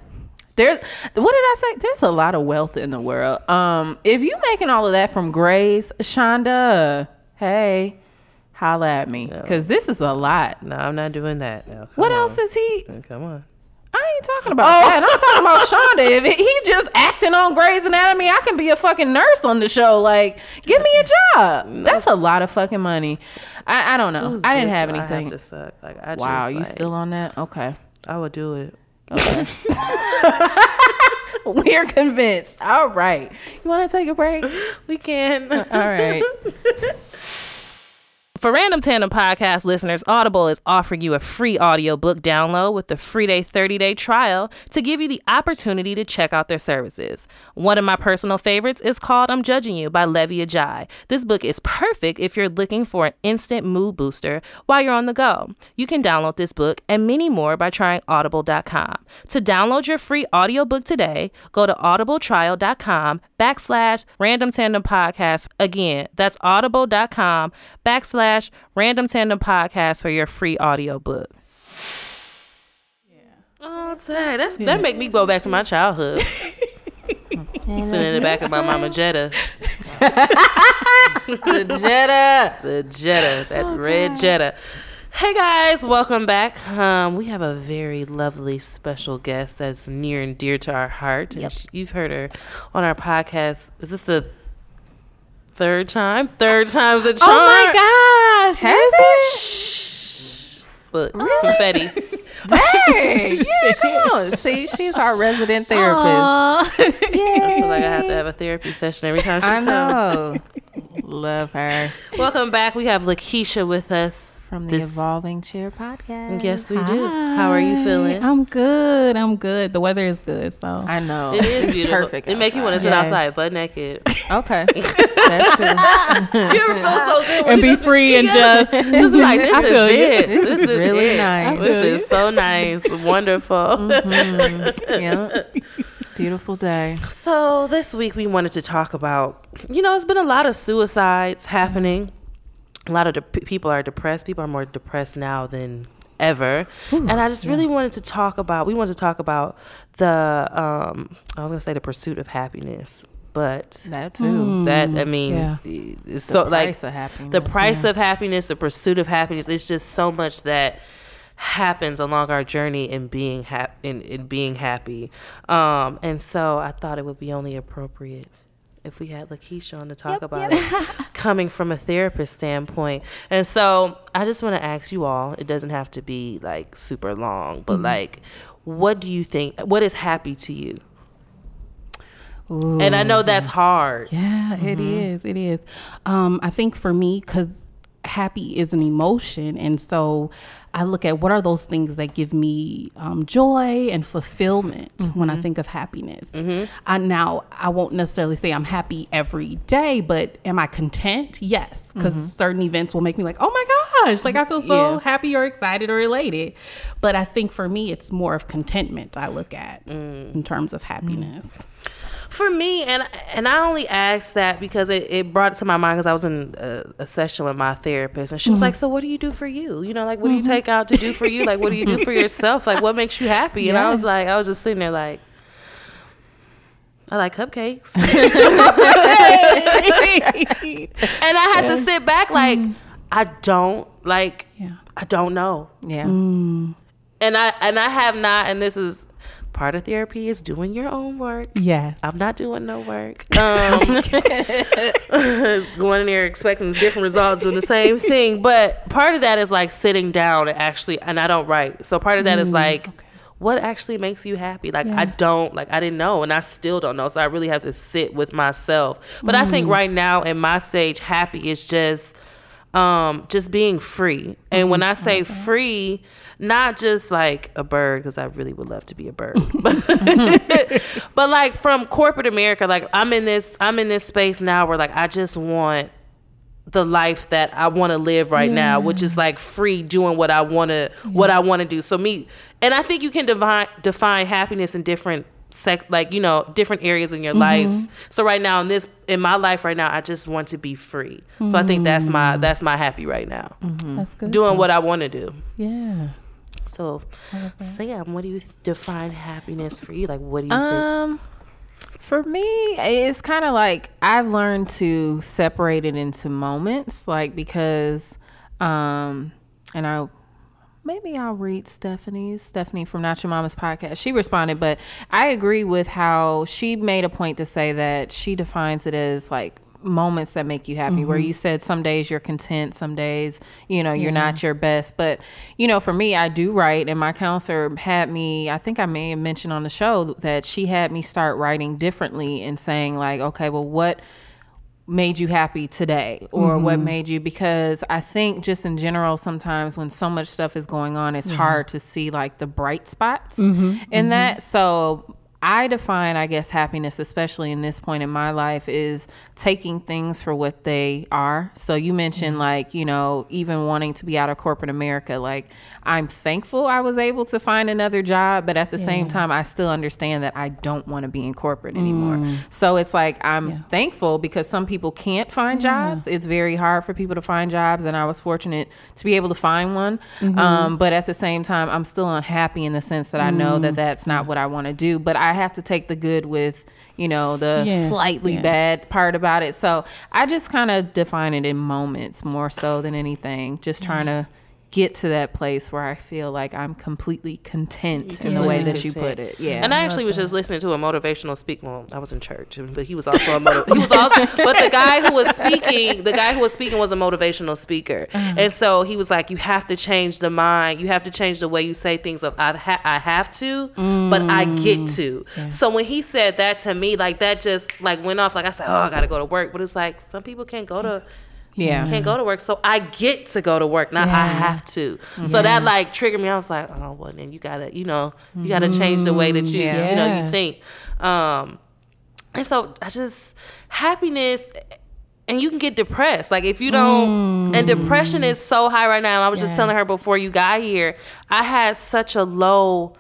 There's what did I say? There's a lot of wealth in the world. Um, if you making all of that from Grey's, Shonda, hey, holla at me because this is a lot. No, I'm not doing that. Come What on. else is he? Come on. I ain't talking about oh. that. I'm talking about Shonda. If he's just acting on Grey's Anatomy, I can be a fucking nurse on the show. Like, give me a job. That's a lot of fucking money. I, I don't know. I didn't have anything. to suck? Like, I wow, just, you like, still on that? Okay. I would do it. Okay. We're convinced. All right. You want to take a break? We can. Uh, all right. For Random Tandem podcast listeners, Audible is offering you a free audiobook download with the free day 30-day trial to give you the opportunity to check out their services. One of my personal favorites is called I'm Judging You by Luvvie Ajayi. This book is perfect if you're looking for an instant mood booster while you're on the go. You can download this book and many more by trying audible.com. To download your free audiobook today, go to audibletrial.com backslash random tandem podcast. Again, that's audible.com backslash random tandem podcast for your free audiobook. Yeah. Oh, dang, that's that make me go back to my childhood. Sitting in the back of my mama Jetta, the Jetta. the Jetta, that red Jetta. Hey guys, welcome back. Um, we have a very lovely special guest that's near and dear to our heart. And Yep. sh- you've heard her on our podcast. Is this the third time? Third time's a charm. Oh my gosh. Has it? Shh. Look, confetti. Dang. Yeah, come on. See, she's our resident therapist. I feel like I have to have a therapy session every time she I comes. know. Love her. Welcome back. We have Lakeisha with us From the This- Evolving Chair podcast. Yes, we do. How are you feeling? I'm good. I'm good. The weather is good, so I know. It is beautiful. perfect. It make you want to sit Yeah. outside butt naked. Okay. That's true. you ever feel so good when and be just- free and Yes. just just like this I is feel you. it. This This, is is really it. nice. This is so nice, wonderful. Mhm. Yeah. Beautiful day. So this week we wanted to talk about, you know, it's been a lot of suicides happening. A lot of de- people are depressed. People are more depressed now than ever. and I just really wanted to talk about. We wanted to talk about the. Um, I was going to say the pursuit of happiness, but That too. that I mean, yeah. it's The so like price of happiness. the price of happiness, the pursuit of happiness. It's just so much that happens along our journey in being hap- in, in being happy. Um, and so I thought it would be only appropriate if we had Lakeisha on to talk about it coming from a therapist standpoint. And so I just want to ask you all, it doesn't have to be like super long, but like what do you think what is happy to you? And I know that's hard. Yeah, it is. It is. Um, I think for me, because happy is an emotion, and so I look at what are those things that give me um, joy and fulfillment when I mm-hmm. think of happiness. Mm-hmm. I now I won't necessarily say I'm happy every day, but am I content? Yes, because mm-hmm. certain events will make me like, oh my gosh, like I feel so Yeah. happy or excited or elated. But I think for me, it's more of contentment I look at mm. in terms of mm. happiness. For me, and and I only asked that because it, it brought it to my mind because I was in a, a session with my therapist, and she was mm-hmm. like, "So what do you do for you? You know, like what do you mm-hmm. take out to do for you? Like what do you do for yourself? Like what makes you happy?" And I was like, I was just sitting there like, I like cupcakes, and I had to sit back like, mm-hmm. I don't like, Yeah. I don't know, yeah. Mm. and I and I have not, and this is part of therapy is doing your own work. Yes. I'm not doing no work. Um, going in there expecting different results, doing the same thing. But part of that is like sitting down and actually, and I don't write. So part of that is like, what actually makes you happy? Like I don't, like I didn't know, and I still don't know. So I really have to sit with myself. But I think right now in my stage, happy is just um just being free and when i say free not just like a bird because i really would love to be a bird. But, but like from corporate america like i'm in this i'm in this space now where like i just want the life that i want to live right now which is like free doing what i want to what i want to do. So me and i think you can define define happiness in different sec like you know different areas in your mm-hmm. life. So right now in this in my life right now i just want to be free. So i think that's my mm-hmm. that's my happy right now. Mm-hmm. That's good. doing what i want to do. Yeah. So sam what do you define happiness for you like what do you think Um, for me, it's kind of like I've learned to separate it into moments, like because, um, and I maybe I'll read Stephanie's. Stephanie from Not Your Mama's podcast. She responded, but I agree with how she made a point to say that she defines it as like moments that make you happy where mm-hmm. you said some days you're content some days you know you're not your best. But you know for me i do write and my counselor had me i think i may have mentioned on the show that she had me start writing differently and saying like okay well what made you happy today? Or what mm-hmm. made you because I think just in general sometimes when so much stuff is going on it's hard to see like the bright spots mm-hmm. in that. So I define I guess happiness especially in this point in my life is taking things for what they are so you mentioned like you know even wanting to be out of corporate America like I'm thankful I was able to find another job but at the same time I still understand that I don't want to be in corporate anymore so it's like I'm thankful because some people can't find jobs. It's very hard for people to find jobs, and I was fortunate to be able to find one. Mm-hmm. Um, but at the same time, I'm still unhappy in the sense that I know Mm. that that's not what I want to do. But I have to take the good with, you know, the Yeah, slightly yeah. bad part about it. So I just kind of define it in moments more so than anything. Just trying to get to that place where I feel like I'm completely content in the way that you put it. Yeah. And I actually was just listening to a motivational speak. Well, I was in church, but he was also a motiv- he was also. But the guy who was speaking, the guy who was speaking was a motivational speaker, and so he was like, "You have to change the mind. You have to change the way you say things. Of I ha- I have to, but I get to." So when he said that to me, like that just like went off. Like I said, "Oh, I got to go to work," but it's like some people can't go to. Yeah. You can't go to work, so I get to go to work, not I have to. So that like triggered me. I was like, oh, well, then you gotta, you know, you gotta change the way that you, Yeah. you know, you think. Um, and so I just happiness, and you can get depressed. Like if you don't, and depression is so high right now. And I was just telling her before you got here, I had such a low.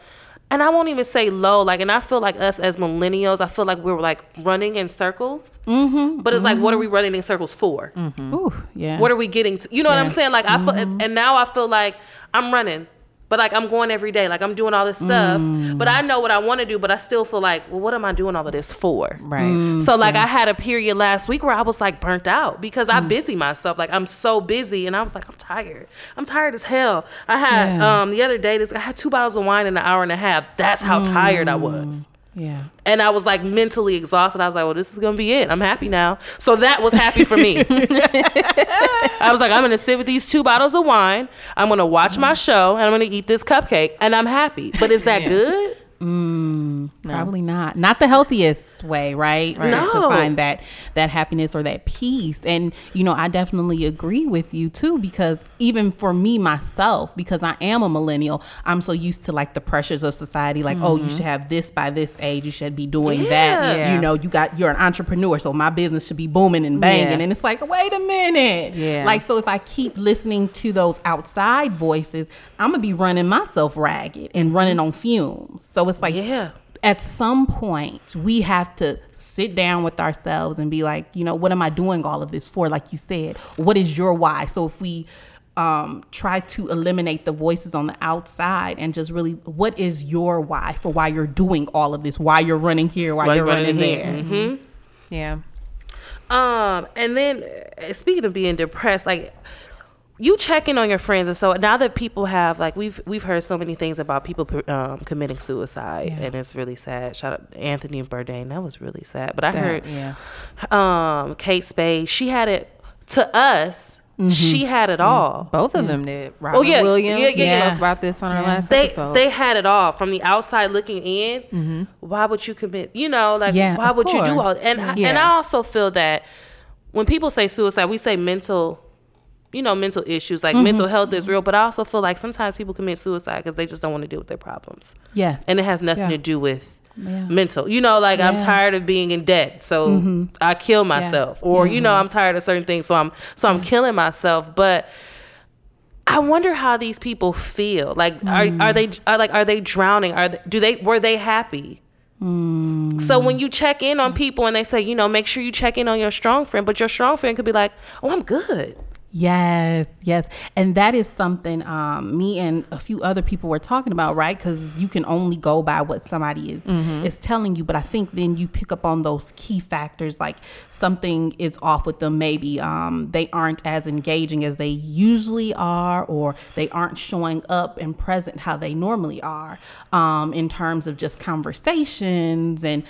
And I won't even say low, like, and I feel like us as millennials, I feel like we're like running in circles. Mm-hmm, but it's like, what are we mm-hmm. running in circles for? Mm-hmm. Ooh, yeah. What are we getting to? You know what I'm saying? Like I feel, mm-hmm. and now I feel like I'm running, but like I'm going every day. Like I'm doing all this stuff, mm. but I know what I want to do, but I still feel like, well, what am I doing all of this for? right. Mm. So like I had a period last week where I was like burnt out because I mm. busy myself. Like I'm so busy, and I was like, I'm tired. I'm tired as hell. I had Yeah. um the other day, this I had two bottles of wine in an hour and a half. That's how tired I was. Yeah. And I was like mentally exhausted. I was like, well, this is going to be it. I'm happy now. So that was happy for me. I was like, I'm going to sit with these two bottles of wine. I'm going to watch my show and I'm going to eat this cupcake. And I'm happy. But is that good? mm Probably not. Not the healthiest way, right? To, to No. find that that happiness or that peace. And you know, I definitely agree with you too because even for me myself, because I am a millennial, I'm so used to like the pressures of society like, oh, you mm-hmm. should have this by this age, you should be doing that. Yeah. You know, you got you're an entrepreneur, so my business should be booming and banging. Yeah. And it's like, wait a minute. Yeah. Like so if I keep listening to those outside voices, I'm gonna be running myself ragged and running on fumes. So it's like Yeah. At some point we have to sit down with ourselves and be like you know what am i doing all of this for? Like you said what is your why? So if we um, try to eliminate the voices on the outside and just really what is your why for why you're doing all of this? Why you're running here? Why, Why you're you're running, running here. there? Yeah. Um, and then uh, speaking of being depressed, like you checking on your friends, and so now that people have like we've we've heard so many things about people um, committing suicide, Yeah. and it's really sad. Shout out Anthony Bourdain, that was really sad. But I That- heard yeah. um, Kate Spade, she had it to us. She had it all. Both of them did. Robert Oh, yeah. Williams. Yeah, yeah, we yeah. spoke about this on our Yeah. last They episode. they had it all from the outside looking in. Why would you commit? You know, like Yeah, why of would you do all? And I, Yeah. and I also feel that when people say suicide, we say mental. You know, mental issues like mm-hmm. mental health is real, but I also feel like sometimes people commit suicide because they just don't want to deal with their problems, yes and it has nothing Yeah. to do with Yeah. mental. You know, like I'm tired of being in debt, so mm-hmm. I kill myself, or you know, I'm tired of certain things, so I'm so I'm killing myself. But I wonder how these people feel. Like, are mm. are they are like are they drowning? Are they, do they were they happy? Mm. So when you check in on people and they say, you know, make sure you check in on your strong friend, but your strong friend could be like, oh, I'm good. Yes, yes. And that is something um, me and a few other people were talking about, right? Because you can only go by what somebody is is telling you. But I think then you pick up on those key factors, like something is off with them. Maybe um, they aren't as engaging as they usually are, or they aren't showing up and present how they normally are um, in terms of just conversations and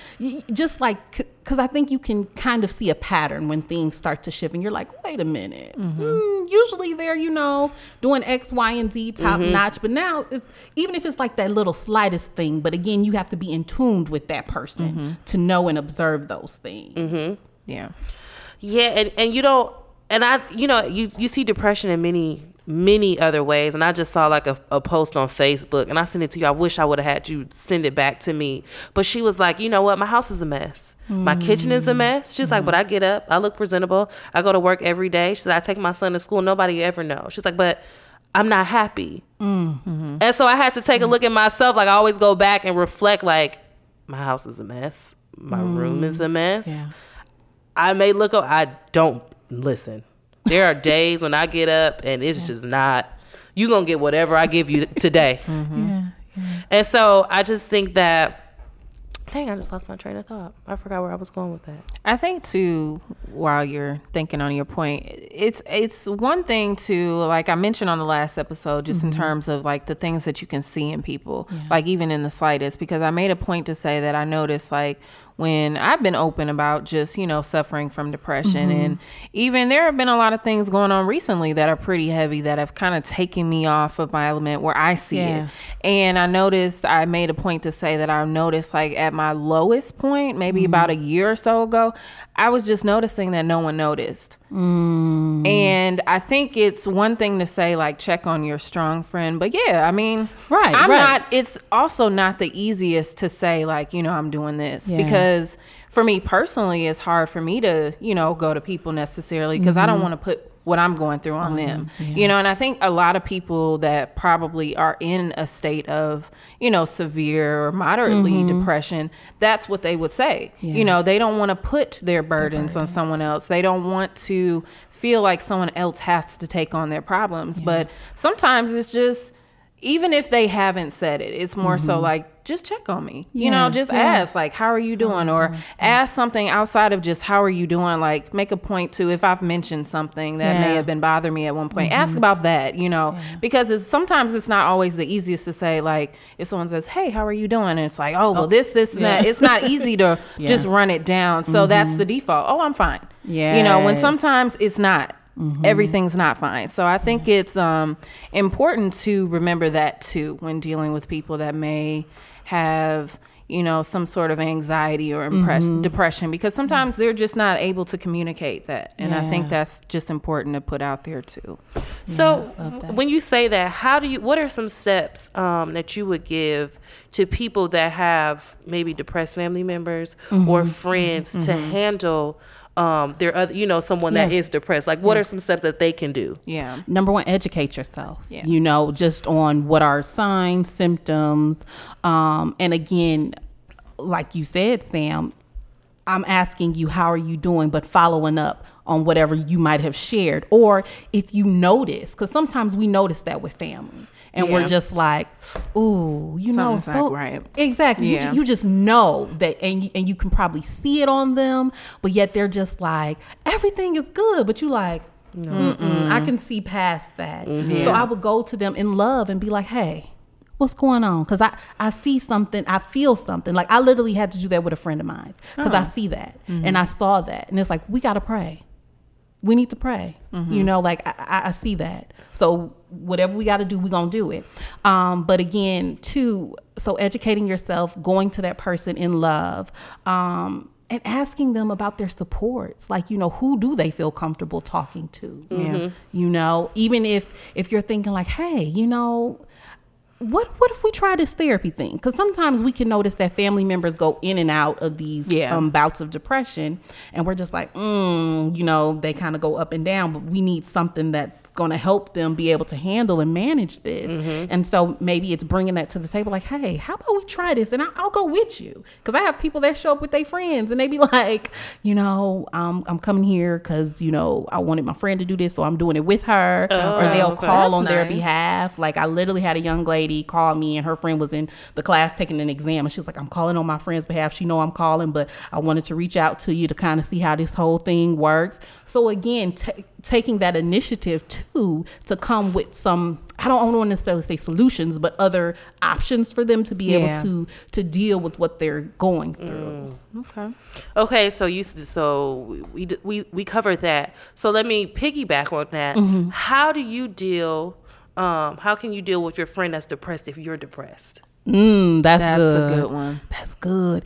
just like because I think you can kind of see a pattern when things start to shift, and you're like, wait a minute. Mm-hmm. Mm, usually they're, you know, doing X, Y, and Z top mm-hmm. notch, but now it's even if it's like that little slightest thing. But again, you have to be in tuned with that person mm-hmm. to know and observe those things. Yeah. Yeah, and, and you don't and I you know, you you see depression in many many other ways and I just saw like a, a post on Facebook and I sent it to you. I wish I would have had you send it back to me. But she was like, you know what, my house is a mess. My kitchen is a mm. mess. She's like, but I get up, I look presentable, I go to work every day. She said, I take my son to school, nobody ever knows. She's like, but I'm not happy. Mm. Mm-hmm. And so I had to take a look at myself. Like I always go back and reflect like my house is a mess. My room is a mm. mess. Yeah. I may look up. I don't listen. There are days when I get up and it's just not. You gonna get whatever I give you today. Mm-hmm. Mm-hmm. Yeah. And so I just think that. Dang, I just lost my train of thought. I forgot where I was going with that. I think too, while you're thinking on your point, it's it's one thing to like I mentioned on the last episode, just in mm-hmm. terms of like the things that you can see in people, like even in the slightest. Because I made a point to say that I noticed like when I've been open about just you know suffering from depression, mm-hmm. and even there have been a lot of things going on recently that are pretty heavy that have kind of taken me off of my element where I see Yeah. it. And I noticed, I made a point to say that I noticed, like, at my lowest point, maybe mm-hmm. about a year or so ago, I was just noticing that no one noticed. And I think it's one thing to say, like, check on your strong friend. But yeah, I mean, Right, I'm right. not, it's also not the easiest to say, like, you know, I'm doing this Yeah. because for me personally, it's hard for me to, you know, go to people necessarily because Mm-hmm. I don't want to put what I'm going through on them. You know, and I think a lot of people that probably are in a state of, you know, severe or moderately depression, that's what they would say. Mm-hmm. Yeah. You know, they don't want to put their burdens, on someone else. They don't want to feel like someone else has to take on their problems. But sometimes it's just even if they haven't said it, it's more so like just check on me. You know, Mm-hmm. Just yeah. ask like how are you doing or ask something outside of just how are you doing like make a point to if I've mentioned something that may Yeah. Mm-hmm. have been bothering me at one point, ask about that, you know, because it's sometimes it's not always the easiest to say like if someone says, "Hey, how are you doing?" and it's like, "Oh, well this this and that." It's not easy to Yeah. Mm-hmm. just run it down. So that's the default. "Oh, I'm fine." Yeah. You know, when sometimes it's not everything's not fine. So i think it's um, important to remember that too when dealing with people that may have you know some sort of anxiety or impress- depression because sometimes they're just not able to communicate that. And i think that's just important to put out there too. So love when you say that, how do you? What are some steps um, that you would give to people that have maybe depressed family members Mm-hmm. or friends to handle um, their other, you know, someone that Yeah. is depressed? Like, what are some steps that they can do? yeah number one educate yourself Yeah. you know just on what are signs symptoms um and again like you said sam i'm asking you how are you doing but following up on whatever you might have shared or if you notice because sometimes we notice that with family and Yeah. we're just like ooh you know so right. exactly you, Yeah. ju- you just know that and you, and you can probably see it on them but yet they're just like everything is good but you like Mm-mm, I can see past that. Mm-hmm. So I would go to them in love and be like, "Hey, what's going on?" Because I I see something, I feel something. Like I literally had to do that with a friend of mine because I see that mm-hmm. and I saw that, and it's like we gotta pray. We need to pray. Mm-hmm. You know, like I, I see that. So whatever we got to do, we're gonna do it. Um, but again, too, so educating yourself, going to that person in love. Um, and asking them about their supports like you know who do they feel comfortable talking to Yeah. you know even if if you're thinking like hey you know what what if we try this therapy thing because sometimes we can notice that family members go in and out of these Yeah. um, bouts of depression and we're just like mm, you know they kind of go up and down but we need something that going to help them be able to handle and manage this. Mm-hmm. And so maybe it's bringing that to the table like, hey, how about we try this? And I, I'll go with you. Because I have people that show up with their friends and they be like, you know, um, I'm coming here because, you know, I wanted my friend to do this, so I'm doing it with her. or they'll okay. call That's on their behalf. Like I literally had a young lady call me and her friend was in the class taking an exam and she was like, I'm calling on my friend's behalf. She know I'm calling, but I wanted to reach out to you to kind of see how this whole thing works. So again, ta taking that initiative too to come with some I don't, I don't want to necessarily say solutions, but other options for them to be Yeah. able to to deal with what they're going through. Okay. Okay, so you so we we we covered that. So let me piggyback on that. Mm-hmm. How do you deal? Um, how can you deal with your friend that's depressed if you're depressed? Mm, that's, That's good. a good one. That's good.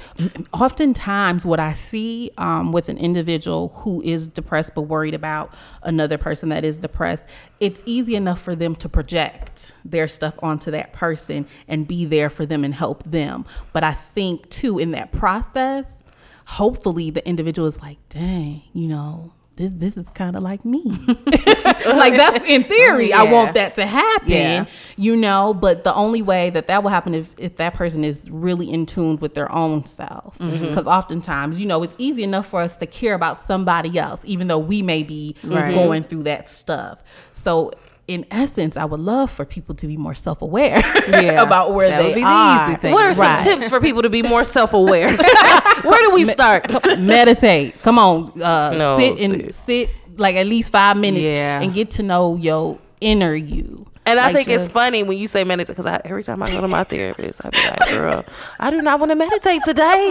Oftentimes, what I see um, with an individual who is depressed but worried about another person that is depressed, it's easy enough for them to project their stuff onto that person and be there for them and help them. But I think, too, in that process, hopefully the individual is like, dang, you know. This, this is kind of like me. like that's in theory. I want that to happen Yeah. you know but the only way that that will happen if, if that person is really in tune with their own self mm-hmm. because oftentimes you know it's easy enough for us to care about somebody else even though we may be Right. going through that stuff so in essence i would love for people to be more self-aware Yeah. about where they would be the are easy thing. What are some Right. tips for people to be more self-aware? Where do we start? meditate come on uh No, sit and sis. sit like at least five minutes Yeah. and get to know your inner you And I Like, think it's funny when you say meditate because every time I go to my therapist, I be like, "Girl, I do not want to meditate today.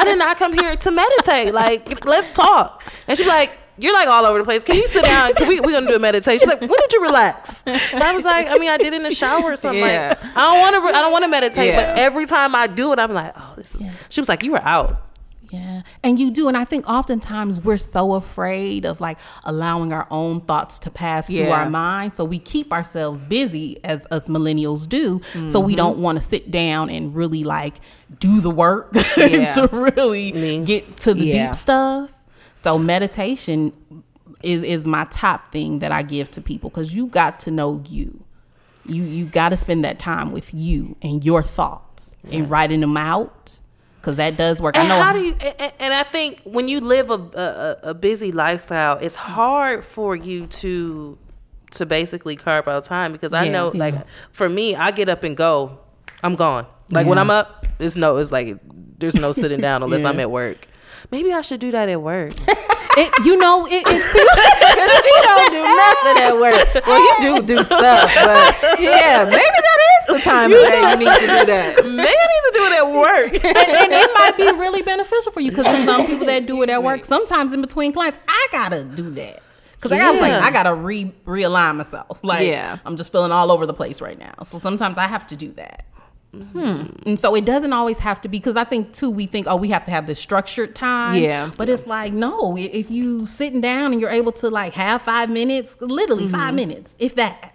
I did not come here to meditate. Like, let's talk." And she's like, "You're like all over the place. Can you sit down? Can we we gonna do a meditation?" She's like, "When did you relax?" And I was like, "I mean, I did in the shower or something. Yeah. Like, I don't want to. I don't want to meditate, Yeah. but every time I do it, I'm like, oh, this is." She was like, "You were out." Yeah. And you do. And I think oftentimes we're so afraid of like allowing our own thoughts to pass through our mind. So we keep ourselves busy as us millennials do. So Mm-hmm. we don't want to sit down and really like do the work Yeah. to really get to the Yeah. deep stuff. So meditation is, is my top thing that I give to people because you got to know you. You you got to spend that time with you and your thoughts and writing them out because that does work. And I know how do you? And, and I think when you live a, a a busy lifestyle, it's hard for you to to basically carve out time because I Yeah. know, like, for me, I get up and go. I'm gone. Like when I'm up, it's no. It's like there's no sitting down unless Yeah. I'm at work. Maybe I should do that at work. it, you know, it, it's you don't do nothing at work. Well, you do do stuff, but yeah, maybe that is the time of day you need to do that. Maybe I need to do it at work. and, and it might be really beneficial for you because there's some people that do it at work. Sometimes in between clients, I gotta do that because I gotta like I gotta re realign myself. Like Yeah. I'm just feeling all over the place right now. So sometimes I have to do that. Hmm. And so it doesn't always have to be because I think too we think oh we have to have this structured time. Yeah. But it's like no, if you sitting down and you're able to like have five minutes, literally Mm-hmm. five minutes, if that,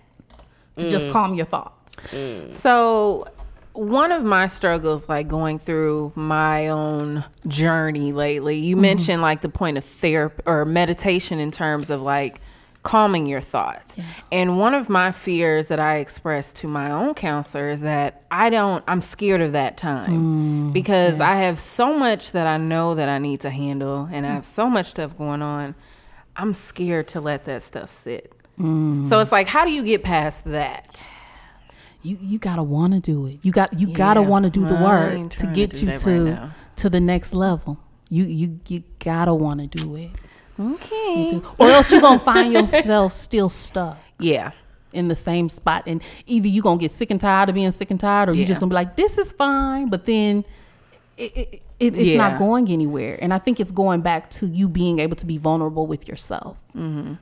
to Mm. just calm your thoughts. So, one of my struggles, like going through my own journey lately, you mentioned like the point of therapy or meditation in terms of like calming your thoughts. And one of my fears that I expressed to my own counselor is that I don't, I'm scared of that time mm, because I have so much that I know that I need to handle and I have so much stuff going on. I'm scared to let that stuff sit. Mm. So it's like, how do you get past that? you you gotta want to do it. You got you gotta want to do the work to trying to get you to right to the next level. You you you gotta want to do it, Okay. or else you're gonna find yourself still stuck Yeah. in the same spot, and either you're gonna get sick and tired of being sick and tired, or you're just gonna be like, this is fine, but then. It, it, it, it's Yeah. not going anywhere. And I think it's going back to you being able to be vulnerable with yourself.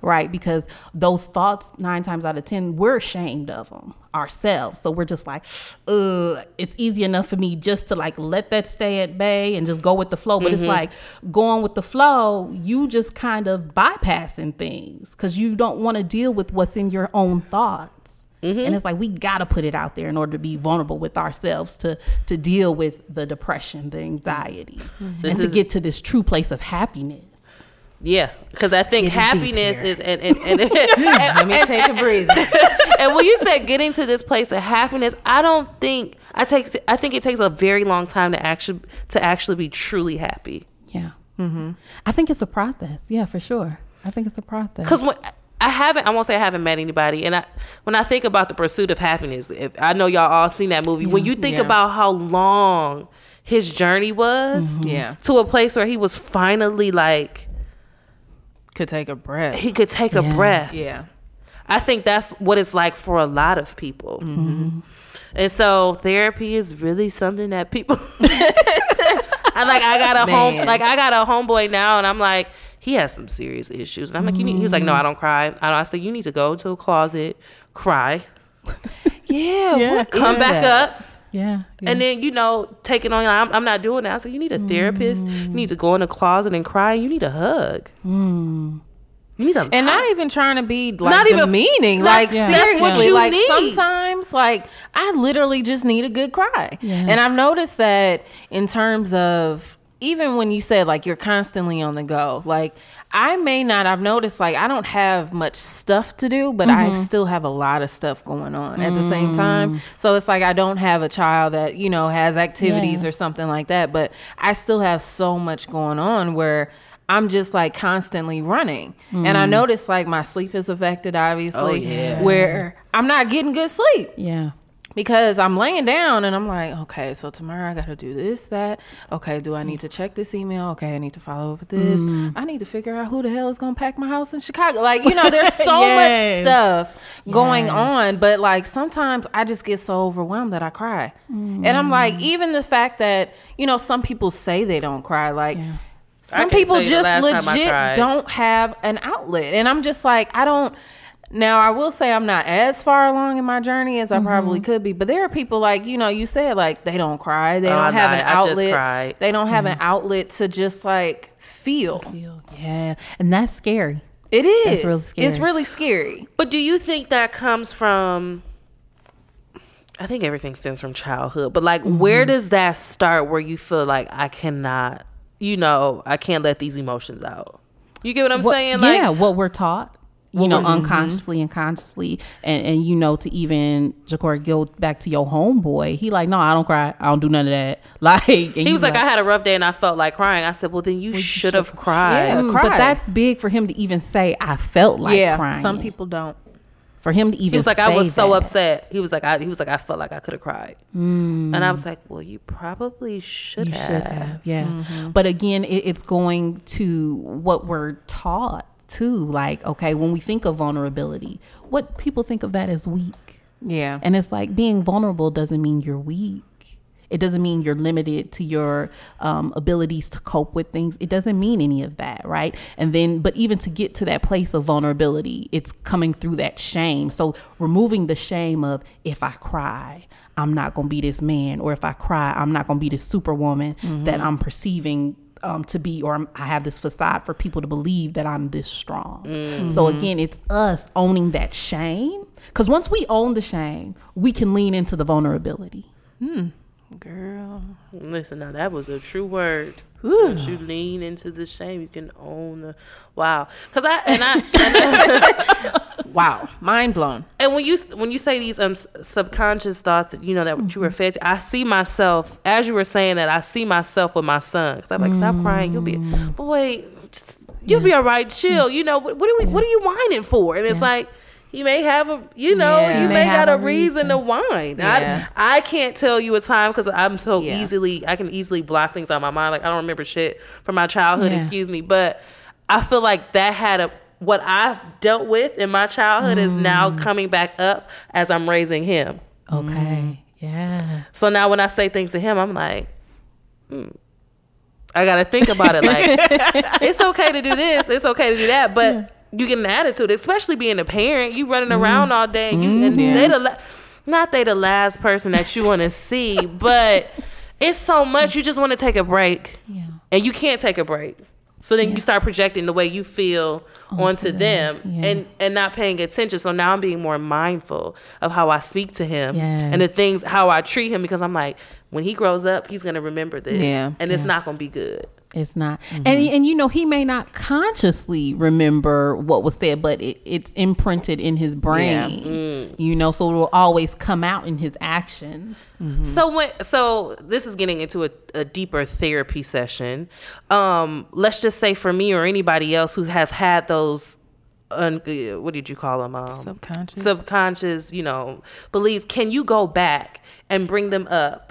Right. Because those thoughts, nine times out of 10, we're ashamed of them ourselves. So we're just like, uh, it's easy enough for me just to like let that stay at bay and just go with the flow. But it's like going with the flow, you just kind of bypassing things because you don't want to deal with what's in your own thoughts. And it's like we gotta put it out there in order to be vulnerable with ourselves to to deal with the depression, the anxiety, and This to is- get to this true place of happiness. Yeah, because I think Getting happiness is and and, and, and, Let me take a breather. and when you said getting to this place of happiness, I don't think I take I think it takes a very long time to actually to actually be truly happy. Yeah. Mm-hmm. I think it's a process. Yeah, for sure. I think it's a process. Because when I haven't, I won't say I haven't met anybody, and I when I think about the pursuit of happiness, if, I know y'all all seen that movie. When you think Yeah. about how long his journey was Mm-hmm. Yeah. to a place where he was finally like Could take a breath. he could take a breath. Yeah. I think that's what it's like for a lot of people. Mm-hmm. And so therapy is really something that people I like I got a home like I got a homeboy now and I'm like he has some serious issues. And I'm like you need, he was like no I don't cry. I, I said you need to go to a closet, cry, Yeah. Yeah. what come back that? up yeah. yeah. and then you know taking on I'm, I'm not doing that. I said you need a therapist. You need to go in a closet and cry. You need a hug. Hmm. You need a And not even trying to be like Not even- demeaning. Not- like Yeah. seriously, That's what you like need. sometimes, like I literally just need a good cry. Yeah. And I've noticed that in terms of even when you said like you're constantly on the go, like I may not. I've noticed like I don't have much stuff to do, but I mm-hmm. still have a lot of stuff going on at the same mm. time. So it's like I don't have a child that you know has activities Yeah. or something like that, but I still have so much going on where. I'm just like constantly running. And I mm. notice like my sleep is affected, obviously, Oh, yeah. where I'm not getting good sleep yeah. Because I'm laying down and I'm like, okay, so tomorrow I got to do this, that. Okay, do I need to check this email? Okay, I need to follow up with this. Mm. I need to figure out who the hell is going to pack my house in Chicago. Like, you know, there's so Yes. much stuff going Yes. on, but like sometimes I just get so overwhelmed that I cry. And I'm like, mm. even the fact that, you know, some people say they don't cry, like, I some people tell you the just last time I legit don't have an outlet. And I'm just like, I don't. Now, I will say I'm not as far along in my journey as I Mm-hmm. probably could be, but there are people like, you know, you said like they don't cry, they Oh, don't have an I outlet, they don't have an outlet to just like feel. Feel- Yeah. And that's scary. It is. It's scary. It's really scary. But do you think that comes from? I think everything stems from childhood, but like, where Mm-hmm. does that start? Where you feel like I cannot, you know, I can't let these emotions out. You get what I'm What- saying? Like, yeah, what we're taught. You What know, we're- unconsciously and consciously, and and you know, to even Jacor go back to your homeboy, he like, no, I don't cry, I don't do none of that. Like, and he was like, I had a rough day and I felt like crying. I said, well, then you should have cried. Yeah. Mm, cry. but that's big for him to even say. I felt like yeah, crying. some people don't. for him to even. He was like, I say was so that. upset. He was like, I, he was like, I felt like I could have cried, and I was like, well, you probably should You have. should have, yeah. But again, it, it's going to what we're taught too. Like, okay, when we think of vulnerability, what people think of that as weak, Yeah. and it's like being vulnerable doesn't mean you're weak. It doesn't mean you're limited to your um, abilities to cope with things. It doesn't mean any of that, right? And then, but even to get to that place of vulnerability, it's coming through that shame. So removing the shame of if I cry, I'm not gonna be this man, or if I cry, I'm not gonna be this superwoman that I'm perceiving um, to be, or I'm, I have this facade for people to believe that I'm this strong. So again, it's us owning that shame. Because once we own the shame, we can lean into the vulnerability. Girl. Listen, now that was a true word. Once you lean into the shame, you can own the wow. Cause I and I and, I, Wow. Mind blown. and when you when you say these um subconscious thoughts, you know that you were fed. To, I see myself as you were saying that. I see myself with my son. Cause I'm like, stop crying. You'll be, boy, just, you'll be all right. Chill. You know what? What are we? What are you whining for? And it's like. You may have a, you know, Yeah. you May may got a a reason to whine. Yeah. I, I can't tell you a time because I'm so Yeah. easily, I can easily block things out of my mind. Like I don't remember shit from my childhood. Yeah. Excuse me, but I feel like that had a what I dealt with in my childhood is now Mm. coming back up as I'm raising him. Okay. Yeah. So now when I say things to him, I'm like, hmm. I gotta think about it. Like it's okay to do this, it's okay to do that, but you get an attitude, especially being a parent. You running around all day, and you and mm-hmm. they the la- not they the last person that you want to see, but it's so much you just want to take a break, Yeah. and you can't take a break. So then you start projecting the way you feel onto, them, yeah. and and not paying attention. So now I'm being more mindful of how I speak to him Yeah. and the things how I treat him because I'm like when he grows up, he's gonna remember this, Yeah. and it's not gonna be good. It's not, and and you know he may not consciously remember what was said, but it, it's imprinted in his brain. You know, so it will always come out in his actions. So when so this is getting into a, a deeper therapy session. Um, let's just say for me or anybody else who has had those, un, what did you call them? Um, Subconscious? subconscious, you know, beliefs. Can you go back and bring them up?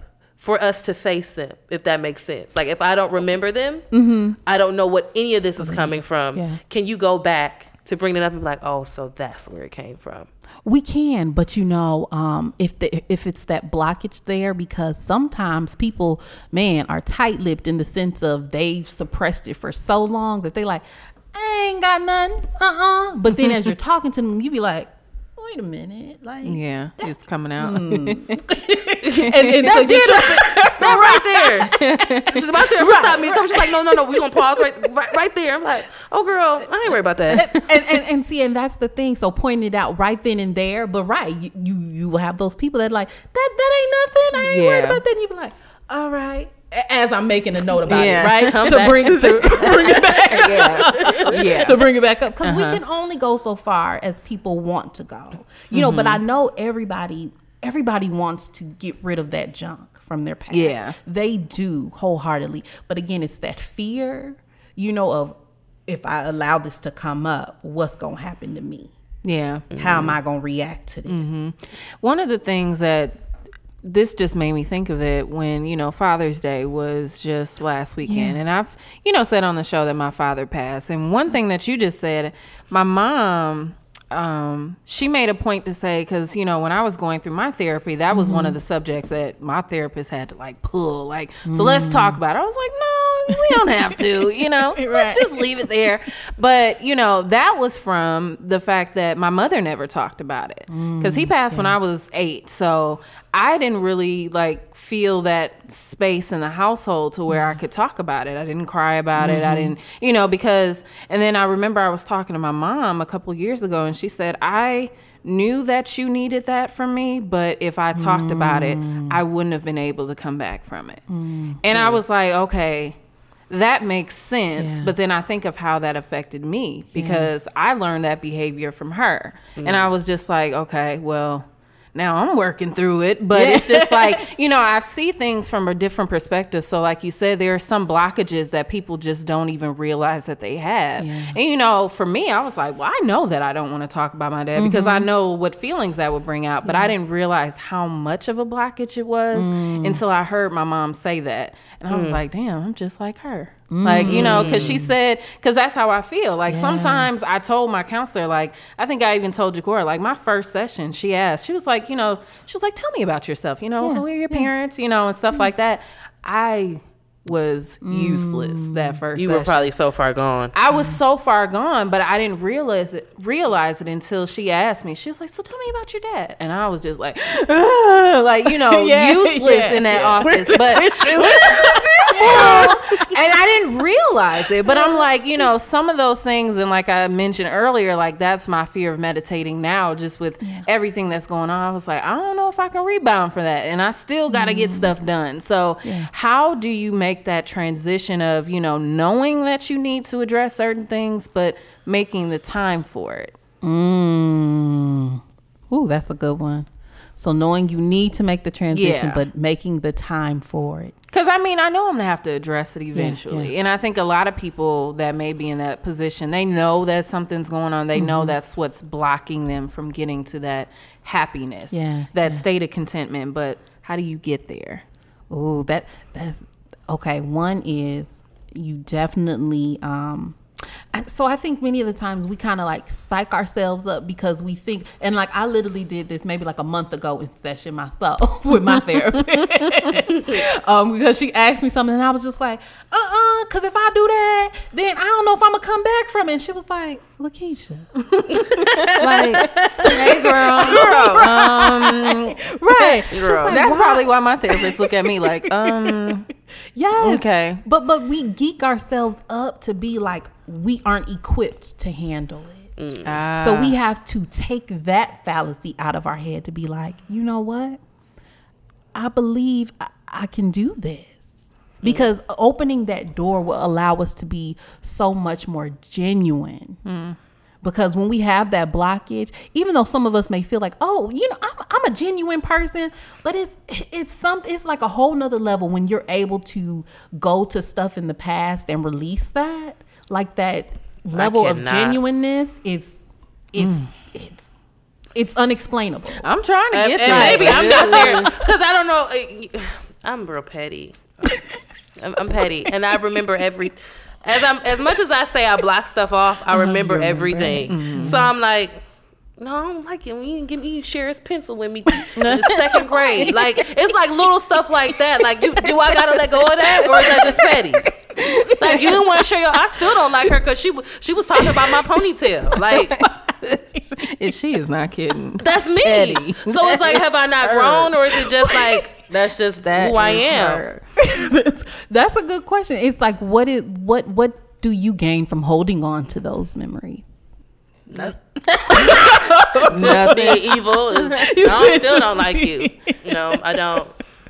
For us to face them, if that makes sense. Like if I don't remember them, I don't know what any of this is coming from. Yeah. Can you go back to bring it up and be like, oh, so that's where it came from? We can, but you know, um, if the if it's that blockage there, because sometimes people, man, are tight-lipped in the sense of they've suppressed it for so long that they like, I ain't got nothing, uh, uh But then as you're talking to them, you be like, wait a minute, like, Yeah, it's coming out. Mm. and, and so you That right there. She's about to stop me. She's like, no, no, no. We're going to pause right, right right there. I'm like, oh, girl, I ain't worried about that. and, and and see, and that's the thing. So pointing it out right then and there, but right, you you, you will have those people that like that that ain't nothing. I ain't worried about that. And you be like, all right. As I'm making a note about Yeah. it, right, Come to bring to to bring it back, yeah, yeah. to bring it back up, because we Uh-huh. can only go so far as people want to go, you know. But I Mm-hmm. know everybody, everybody wants to get rid of that junk from their past. Yeah. they do wholeheartedly. But again, it's that fear, you know, of if I allow this to come up, what's gonna happen to me? yeah. How am I gonna react to this? One of the things that this just made me think of it when you know Father's Day was just last weekend, and I've you know said on the show that my father passed, and one thing that you just said, my mom. Um, she made a point to say because you know when I was going through my therapy, that was one of mm-hmm. the subjects that my therapist had to like pull. Like, so let's talk mm. about. it. I was like, no, we don't have to. You know, let's just leave it there. But you know, that was from the fact that my mother never talked about it because he mm, passed when I was eight. So I didn't really like feel that space in the household to where I could talk about it. I didn't cry about it. I mm-hmm. didn't, you know, because and then I remember I was talking to my mom a couple years ago and she said, "I knew that you needed that from me, but if I talked about it, mm. I wouldn't have been able to come back from it." Mm. And I was like, "Okay, that makes sense. Yeah. But then I think of how that affected me because I learned that behavior from her. And mm. I was just like, okay, well, now I'm working through it. But it's just like, you know, I see things from a different perspective. So, like you said, there are some blockages that people just don't even realize that they have. Yeah. And, you know, for me, I was like, well, I know that I don't want to talk about my dad because I mm-hmm. know what feelings that would bring out. But I didn't realize how much of a blockage it was mm. until I heard my mom say that. And I was mm. like, damn, I'm just like her. Like, you know, because she mm. said, because that's how I feel. Like, sometimes I told my counselor, like, I think I even told Jacora, like, my first session, she asked, she was like, you know, she was like, tell me about yourself, you know, Yeah, who are your yeah. parents, you know, and stuff mm. like that. I was useless that mm. first You were session. probably so far gone. I was so far gone, but I didn't realize it. Realize it until she asked me. She was like, "So tell me about your dad," and I was just like, like you know, Yeah, useless yeah, in that yeah. office. But and I didn't realize it. But I'm like, you know, some of those things, and like I mentioned earlier, like that's my fear of meditating now, just with everything that's going on. I was like, I don't know if I can rebound for that, and I still got to get stuff done. So, how do you make that transition of you know knowing that you need to address certain things, but making the time for it? Mm. Ooh, that's a good one. So knowing you need to make the transition, Yeah. but making the time for it. Because I mean, I know I'm gonna have to address it eventually, yeah. and I think a lot of people that may be in that position, they know that something's going on. They Mm-hmm. know that's what's blocking them from getting to that happiness, Yeah, that state of contentment. But how do you get there? Oh, that that's okay. One is you definitely um so I think many of the times we kind of like psych ourselves up because we think and like I literally did this maybe like a month ago in session myself with my therapist. um because she asked me something and I was just like, "Uh-uh, cuz if I do that, then I don't know if I'm going to come back from it." And she was like, "Lakeisha." like Hey, girl, um, right. Girl. like, that's "Why?" probably why my therapist look at me like, um, Yes. Okay. But but we geek ourselves up to be like we aren't equipped to handle it. ah, So we ah. have to take that fallacy out of our head to be like, you know what? I believe I, I can do this. Mm. because opening that door will allow us to be so much more genuine. Mm. Because when we have that blockage, even though some of us may feel like, oh, you know, I'm, I'm a genuine person, but it's it's something. It's like a whole nother level when you're able to go to stuff in the past and release that, like that level of genuineness is it's it's it's unexplainable. I'm trying to get and that. maybe I'm not there because I don't know. uh, I'm real petty. I'm, I'm petty, and I remember every. As I'm as much as I say I block stuff off, I mm-hmm. remember remember. everything. Mm-hmm. So I'm like. No, I don't like it. When you didn't give me you share his pencil with me in the second grade. Like it's like little stuff like that. Like you, do I gotta let go of that, or is that just petty? Like you didn't want to share your. I still don't like her because she she was talking about my ponytail. Like And she is not kidding. that's me. Petty. So it's like, have I not grown, or is it just like that's just That who I am? that's, that's a good question. It's like what is what what do you gain from holding on to those memories? Nothing. Being evil is. I don't, still don't like you. No, I don't.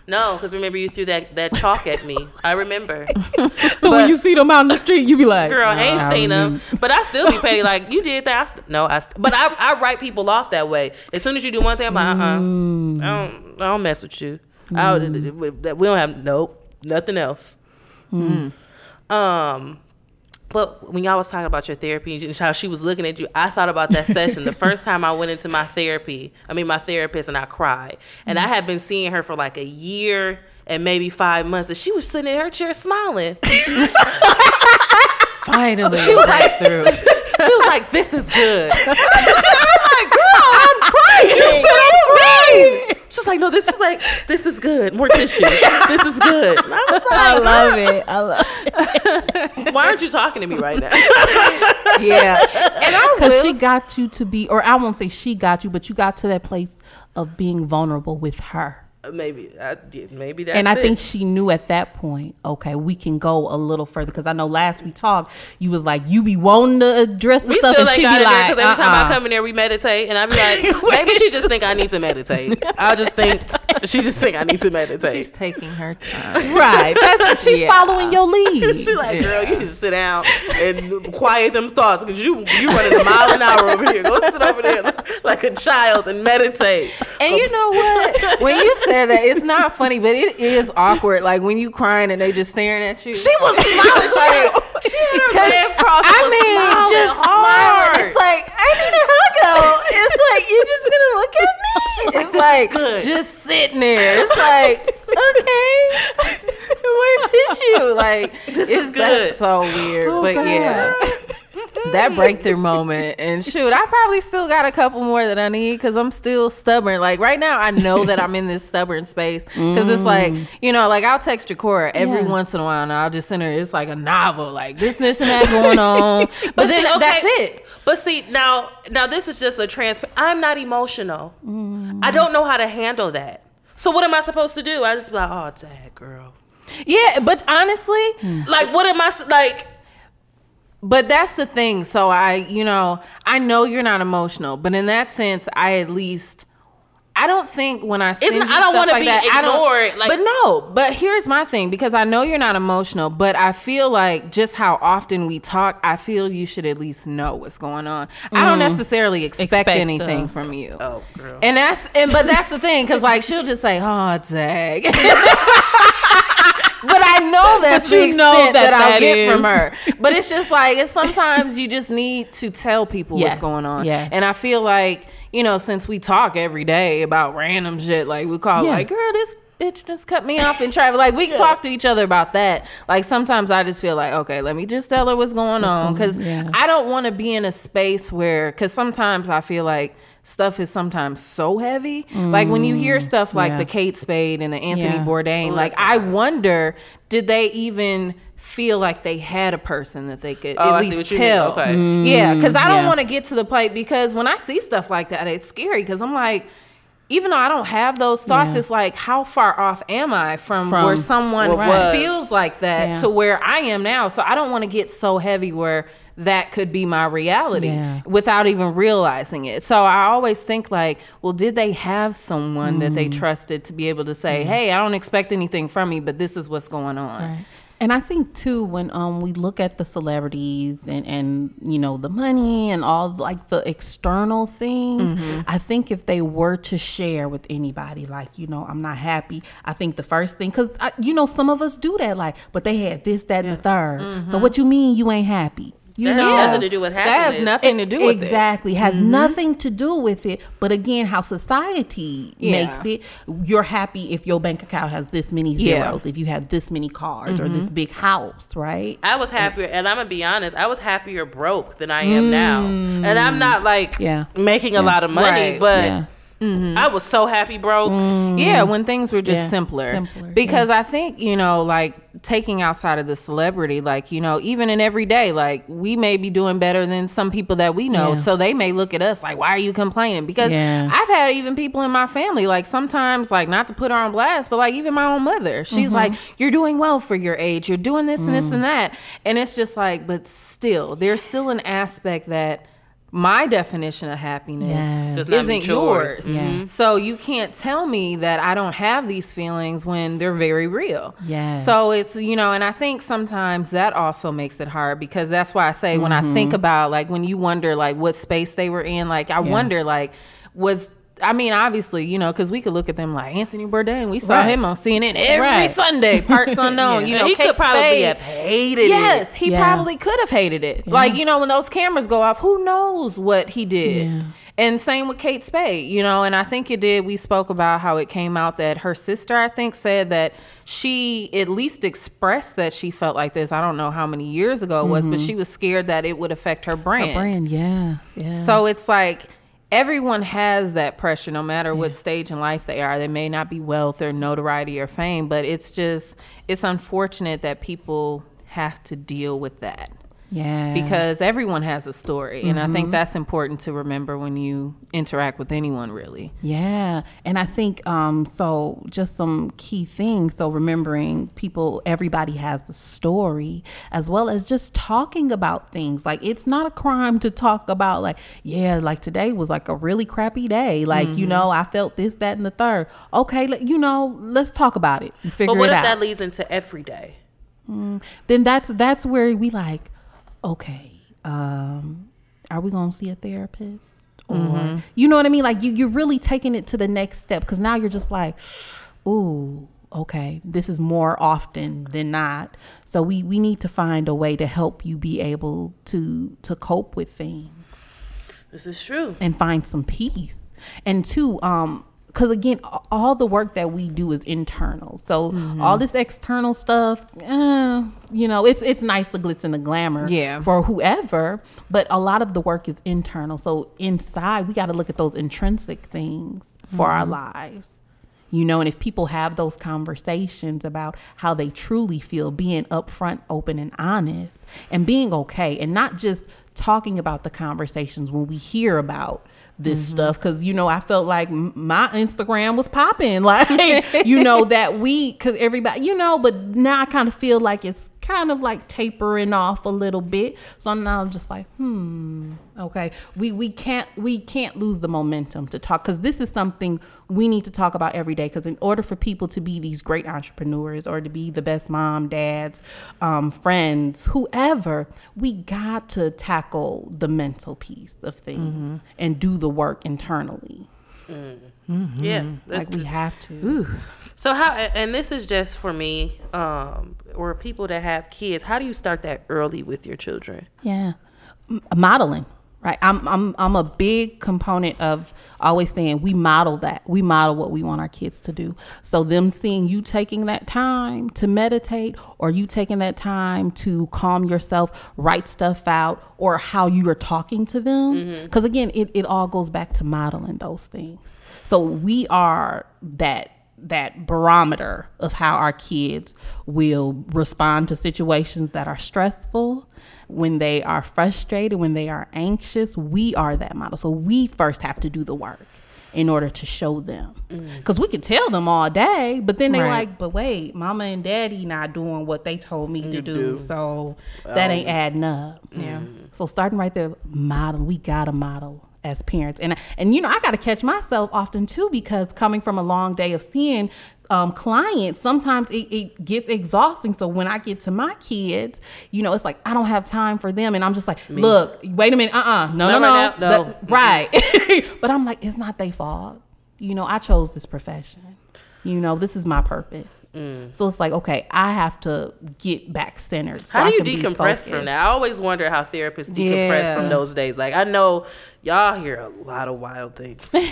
No, because remember you threw that that chalk at me. I remember. So But- when you see them out in the street, you be like, Girl, I ain't I seen them, but I still be petty. Like you did that. I st- no, I. St- but I, I write people off that way. As soon as you do one thing, I'm like, uh, uh Mm. I don't, I don't mess with you. I don't, we don't have nope, nothing else. Mm. Um, but when y'all was talking about your therapy and how she was looking at you, I thought about that session. the first time I went into my therapy, I mean my therapist, and I cried. And I had been seeing her for like a year and maybe five months, and she was sitting in her chair smiling. Finally, She was like, through. she was like, "This is good." She's like, "No, this is like, this is good. More tissue. This is good." And I was like, I love it. I love it. "Why aren't you talking to me right now?" yeah, and I Because will she got you to be, or I won't say she got you, but you got to that place of being vulnerable with her. Maybe, I, yeah, maybe that's. and I it. think she knew at that point, okay, we can go a little further. Because I know last we talked, you was like, you be wanting to address the we stuff, still and ain't she got be like, because every time I uh-uh. come in there, we meditate, and I'd be uh-uh. like, maybe she just think I need to meditate. I just think she just think I need to meditate she's taking her time. right. That's, she's Yeah. following your lead. She like, girl, you just sit down and quiet them thoughts because you you running a mile an hour over here. Go sit over there like, like a child and meditate. And you know what? When you said that, it's not funny, but it is awkward. Like when you crying and they just staring at you. She was smiling. She had, she had her legs crossed. I mean, smiling just hard. smiling. It's like I need a hug. It's like you're just gonna look at me. It's like good. just sitting there. It's like okay, where's tissue? Like This it's is good. that's so weird. Oh, but God. yeah. That breakthrough moment, and shoot, I probably still got a couple more that I need because I'm still stubborn. Like right now, I know that I'm in this stubborn space because it's mm. like you know, like I'll text Jakora every Yeah. once in a while, and I'll just send her. It's like a novel, like this, this, and that going on. But, then see, okay, that's it. But see, now now this is just a trans. I'm not emotional. I don't know how to handle that. So what am I supposed to do? I just be like, oh, dang, girl. Yeah, but honestly, Like, what am I like? But that's the thing. So I, you know, I know you're not emotional, but in that sense, I at least. I don't think when I send not- you I don't wanna like be that, I don't- ignored, like- but no, but here's my thing because I know you're not emotional, but I feel like just how often we talk, I feel you should at least know what's going on. I don't necessarily expect, Expect, anything uh, from you. Oh, girl. And that's and but that's the thing because like she'll just say, "Oh, dag." but I know that's But the you know extent that, that I'll that get is. from her. But it's just like it's sometimes you just need to tell people Yes, what's going on. yeah. And I feel like you know since we talk every day about random shit, like we call Yeah. like, "Girl, this." Bitch just cut me off in traffic. Like we can talk to each other about that. Like sometimes I just feel like, okay, let me just tell her what's going on going- because yeah. I don't want to be in a space where, because sometimes I feel like stuff is sometimes so heavy. like when you hear mm. stuff like yeah. the Kate Spade and the Anthony Yeah. Bourdain, Oh, like I not- wonder, did they even feel like they had a person that they could Oh, at I least what you mean. tell? Okay. Mm. Yeah, because I don't yeah. want to get to the plate because when I see stuff like that, it's scary because I'm like. Even though I don't have those thoughts, Yeah. it's like how far off am I from, From where someone what feels like that Yeah. to where I am now? So I don't want to get so heavy where that could be my reality Yeah. without even realizing it. So I always think like, well, did they have someone that Mm. they trusted to be able to say, "Hey, I don't expect anything from you, but this is what's going on." Right. And I think too when um we look at the celebrities and and you know the money and all like the external things, Mm-hmm. I think if they were to share with anybody like you know I'm not happy, I think the first thing cuz you know some of us do that like but they had this that and the 3rd Mm-hmm. So what you mean you ain't happy? You That has know nothing to do with that has nothing to do with exactly has Mm-hmm. nothing to do with it but again how society Yeah. makes it you're happy if your bank account has this many Yeah. Mm-hmm. zeros if you have this many cars or this big house right I was happier, and I'm gonna be honest. I was happier broke than I am now, and I'm not like Mm. Yeah. making a lot of money, Right. but Yeah. I was so happy broke. Yeah, when things were just Yeah, simpler. simpler, Because I think, you know, like taking outside of the celebrity, like, you know, even in every day, like we may be doing better than some people that we know. Yeah. So they may look at us like, why are you complaining? Because Yeah. I've had even people in my family, like sometimes, like not to put her on blast, but like even my own mother, she's Mm-hmm. like, you're doing well for your age. You're doing this and Mm. this and that. And it's just like, but still, there's still an aspect that my definition of happiness Yeah. Does not isn't meet yours. yours. Yeah. So you can't tell me that I don't have these feelings when they're very real. Yeah. So it's, you know, and I think sometimes that also makes it hard because that's why I say when I think about like when you wonder like what space they were in, like I Mm-hmm. Yeah. wonder like was I mean, obviously, you know, because we could look at them like Anthony Bourdain. We saw Right. him on CNN every Right. Sunday, Parts Unknown. Yeah. You know, he Kate could probably Spade. have hated Yes, it. Yes, he Yeah. probably could have hated it. Like, you know, when those cameras go off, who knows what he did? Yeah. And same with Kate Spade, you know, and I think it did. We spoke about how it came out that her sister, I think, said that she at least expressed that she felt like this. I don't know how many years ago it was, but she was scared that it would affect her brand. Mm-hmm. Brand yeah yeah So it's like everyone has that pressure, no matter what stage in life they are. they may not be wealth or notoriety or fame, but it's just, it's unfortunate that people have to deal with that yeah because everyone has a story. And I Mm-hmm. think that's important to remember when you interact with anyone, really. Yeah, and I think um, so. Just some key things. So remembering people, everybody has a story, as well as just talking about things. Like it's not a crime to talk about. Like yeah, like today was like a really crappy day. Like Mm-hmm. you know, I felt this, that, and the third. Okay, you know, let's talk about it and figure But what it if out. that leads into every day? then that's that's where we like, okay, um, are we gonna see a therapist? Or Mm-hmm. you know what I mean? Like you you're really taking it to the next step because now you're just like, ooh, okay, this is more often than not. So we we need to find a way to help you be able to to cope with things This is true. and find some peace. And two, um, because again, all the work that we do is internal. So Mm-hmm. all this external stuff, eh, you know, it's it's nice the glitz and the glamour, Yeah. for whoever. But a lot of the work is internal. So inside, we got to look at those intrinsic things for Mm-hmm. our lives. You know, and if people have those conversations about how they truly feel, being upfront, open, and honest, and being okay, and not just talking about the conversations when we hear about this Mm-hmm. stuff because you know i felt like my instagram was popping like you know that week because everybody you know but now i kind of feel like it's kind of like tapering off a little bit. So i'm now just like hmm okay. We we can't we can't lose the momentum to talk because this is something we need to talk about every day because in order for people to be these great entrepreneurs or to be the best mom dads um, friends whoever we got to tackle the mental piece of things and do the work internally Yeah. that's- like we have to So how and this is just for me, um, or people that have kids, how do you start that early with your children? Yeah, M- modeling. Right. I'm I'm I'm a big component of always saying we model that. We model what we want our kids to do. So them seeing you taking that time to meditate or you taking that time to calm yourself, write stuff out or how you are talking to them cuz again it it all goes back to modeling those things. So we are that that barometer of how our kids will respond to situations that are stressful when they are frustrated when they are anxious we are that model so we first have to do the work in order to show them. Mm. Because we could tell them all day, but then they Right. like, but wait, mama and daddy not doing what they told me to do, do. so oh, that ain't adding up. Yeah. So starting right there, model. We got to model as parents, and and you know I got to catch myself often too because coming from a long day of seeing um, clients, sometimes it, it gets exhausting. So when I get to my kids, you know, it's like I don't have time for them, and I'm just like, look, wait a minute, uh, uh no, no, no, right no. The- right. but I'm like, it's not their fault. You know, I chose this profession. You know, this is my purpose. Mm. So it's like, okay, I have to get back centered. So How do you decompress from that? I always wonder how therapists decompress Yeah. from those days. Like I know y'all hear a lot of wild things.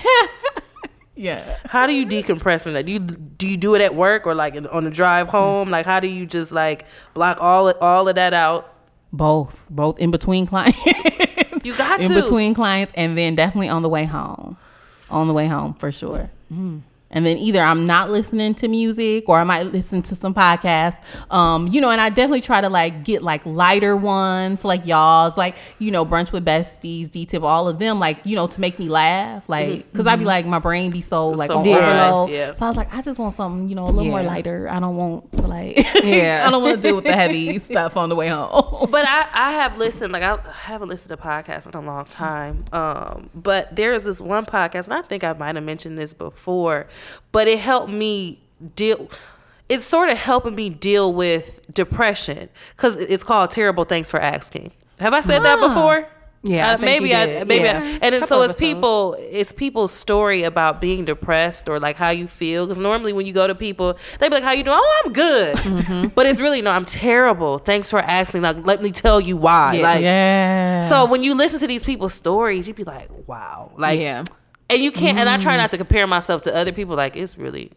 Yeah. how do you decompress from that? Do you do you do it at work or like on the drive mm. home? Like how do you just like block all all of that out? Both, both in between clients, You got in to. between clients, and then definitely on the way home. On the way home for sure. Mm. And then either I'm not listening to music or I might listen to some podcasts. Um, you know, and I definitely try to like get like lighter ones, like y'all's, like, you know, brunch with besties, D tip, all of them, like, you know, to make me laugh. Like, because I'd be like, my brain be so like So on overload. yeah. So I was like, I just want something, you know, a little more lighter. I don't want to like, Yeah. I don't want to deal with the heavy stuff on the way home. But I, I have listened, like I haven't listened to podcasts in a long time. Um, but there is this one podcast, and I think I might have mentioned this before, but it helped me deal. It's sort of helping me deal with depression because it's called "Terrible Thanks for Asking." Have I said that Ah. before? Yeah, I Uh, think maybe I maybe Yeah. I, and then, so it's people it's people's story about being depressed or like how you feel because normally when you go to people they be like how you doing oh I'm good Mm-hmm. but it's really no I'm terrible thanks for asking like let me tell you why Yeah. like yeah. so when you listen to these people's stories you'd be like wow like yeah. And you can't and I try Mm. not to compare myself to other people like it's really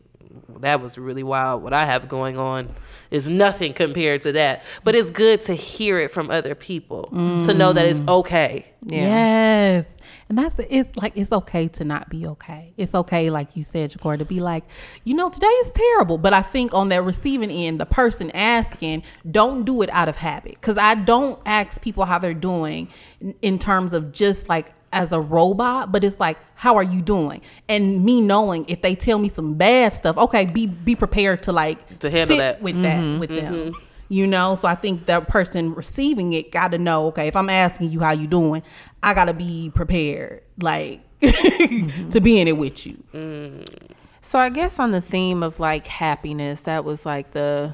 that was really wild what I have going on is nothing compared to that but it's good to hear it from other people to know that it's okay Yeah. Yes. And that's it's like it's okay to not be okay. It's okay, like you said, Jakor, to be like, you know, today is terrible. But I think on that receiving end, the person asking, don't do it out of habit. Because I don't ask people how they're doing in, in terms of just like as a robot, but it's like, how are you doing? And me knowing if they tell me some bad stuff, okay, be be prepared to like To handle sit that. with that mm-hmm, with them mm-hmm. you know? So i think that person receiving it got to know okay if i'm asking you how you doing i gotta be prepared like mm-hmm. to be in it with you. Mm. So I guess on the theme of like happiness, that was like the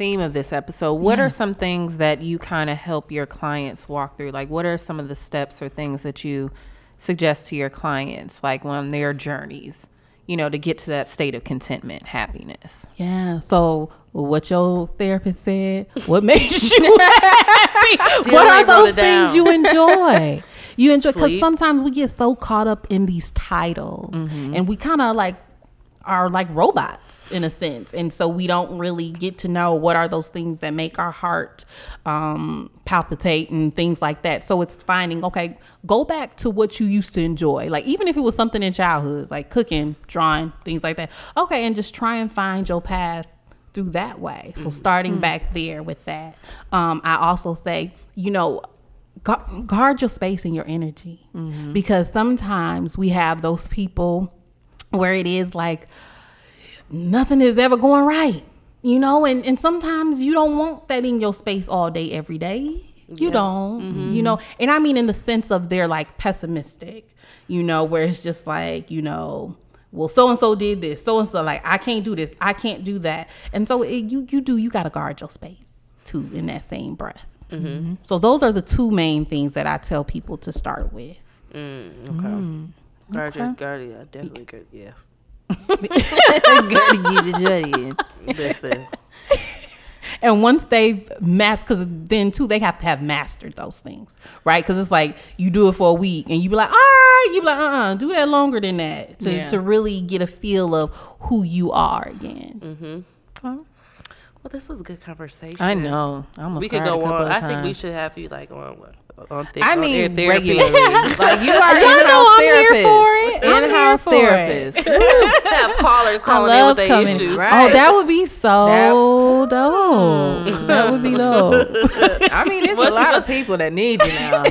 theme of this episode. What Yeah. are some things that you kind of help your clients walk through? Like what are some of the steps or things that you suggest to your clients like on their journeys, you know, to get to that state of contentment, happiness? yeah so what your therapist said what makes you happy what are those things you enjoy you enjoy because sometimes we get so caught up in these titles mm-hmm. and we kind of like are like robots in a sense. And so we don't really get to know what are those things that make our heart um palpitate and things like that. So it's finding okay go back to what you used to enjoy. Like even if it was something in childhood like cooking drawing things like that. Okay and just try and find your path through that way. So starting back there with that. Um i also say you know gu- guard your space and your energy. Because sometimes we have those people where it is like nothing is ever going right you know? And, and sometimes you don't want that in your space all day every day. You don't mm-hmm. you know? And i mean in the sense of they're like pessimistic you know where it's just like you know well so and so did this so and so like i can't do this i can't do that. And so it, you you do you got to guard your space too in that same breath. Mm-hmm. So those are the two main things that i tell people to start with. Mm, okay. Guard your guard yeah definitely good yeah Gotta get the joy in. listen And once they've mastered, because then too, they have to have mastered those things, right? Because it's like you do it for a week and you be like, all right, you be like, uh uh do that longer than that to, Yeah. to really get a feel of who you are again. well this was a good conversation I know. I almost we could cried a go on of I think we should have you like on what on, th- I on mean, therapy regularly. like you are Y'all in-house know I'm here therapist. for it. In-house here for it. therapist. have callers calling in with their issues oh, Right. Oh, that would be so dope. That would be dope. I mean, there's a lot of people that need you now.